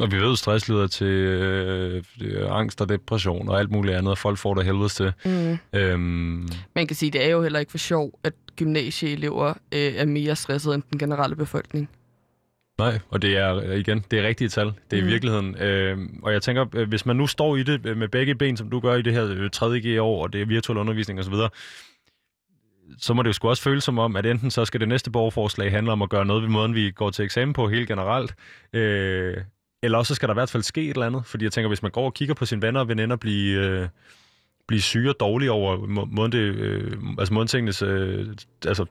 Og vi ved, at stress leder til øh, øh, angst og depression og alt muligt andet, og folk får det helvedes til. Mm. Øhm, Man kan sige, det er jo heller ikke for sjov, at gymnasieelever øh, er mere stressede end den generelle befolkning. Nej, og det er igen, det er rigtige tal. Det er mm. I virkeligheden. Øh, og jeg tænker, øh, hvis man nu står i det øh, med begge ben, som du gør i det her øh, 3. G år, og det er virtuel undervisning osv., så må det jo sgu også føles som om, at enten så skal det næste borgerforslag handle om at gøre noget ved måden, vi går til eksamen på helt generelt, øh, eller også så skal der i hvert fald ske et eller andet. Fordi jeg tænker, hvis man går og kigger på sine venner og veninder blive, øh, blive syge og dårlige over må- måden, det, øh, altså måden tingenes, øh, altså,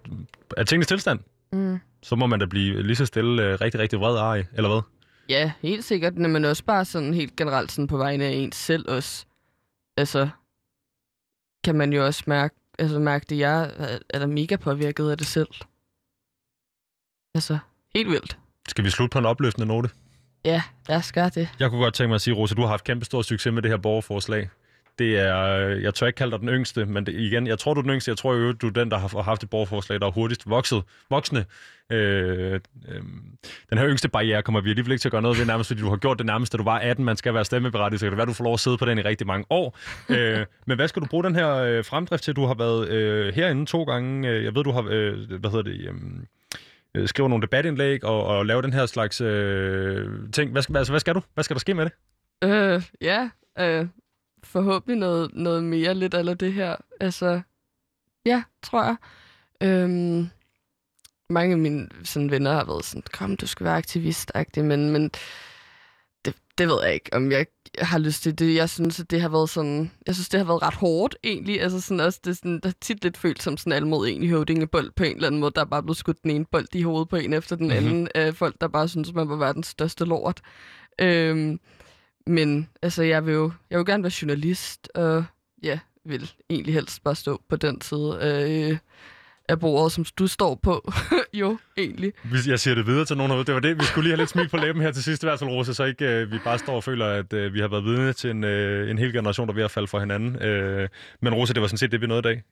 er tingenes tilstand, Mm. så må man da blive lige så stille øh, rigtig, rigtig vred ej, eller hvad? Ja, helt sikkert, men også bare sådan helt generelt sådan på vegne af ens selv også. Altså, kan man jo også mærke, altså mærke det, jeg er, er der mega påvirket af det selv. Altså, helt vildt. Skal vi slutte på en opløftende note? Ja, lad os gøre det. Jeg kunne godt tænke mig at sige, Rosa, du har haft kæmpe stor succes med det her borgerforslag. Det er, øh, jeg tør ikke kalde dig den yngste, men det, igen, jeg tror, du er den yngste. Jeg tror jo, du er den, der har haft et borgerforslag, der er hurtigst vokset, voksne. Øh, øh, den her yngste barriere kommer vi alligevel ikke til at gøre noget ved, nærmest fordi du har gjort det nærmest, da du var 18. Man skal være stemmeberettiget, så kan det være, du får lov at sidde på den i rigtig mange år. øh, men hvad skal du bruge den her øh, fremdrift til? Du har været øh, herinde to gange. Øh, Jeg ved, du har, øh, hvad hedder det... Øh, øh, skriver nogle debatindlæg og, og laver den her slags øh, ting. Hvad skal, altså, hvad skal du? Hvad skal der ske med det? Øh, ja, øh, forhåbentlig noget, noget mere lidt eller det her. Altså, ja, tror jeg. Øhm, mange af mine sådan, venner har været sådan, kom, du skal være aktivist men, men det, ved jeg ikke, om jeg har lyst til det. Jeg synes, at det har været sådan, jeg synes, det har været ret hårdt egentlig. Altså sådan også, det er sådan, der er tit lidt følt som sådan almod en i høvdingebold på en eller anden måde. Der er bare blevet skudt den ene bold i hovedet på en efter den Mhm. anden. af folk, der bare synes, man var verdens største lort. Øhm, men altså, jeg vil jo jeg vil gerne være journalist, og ja, vil egentlig helst bare stå på den side øh, af bordet, som du står på. jo, egentlig. Hvis jeg siger det videre til nogen herude, det var det. Vi skulle lige have lidt smil på læben her til sidst i hvert fald, Rosa, så ikke øh, vi bare står og føler, at øh, vi har været vidne til en, øh, en hel generation, der er ved at falde for hinanden. Øh, men Rosa, det var sådan set det, vi nåede i dag.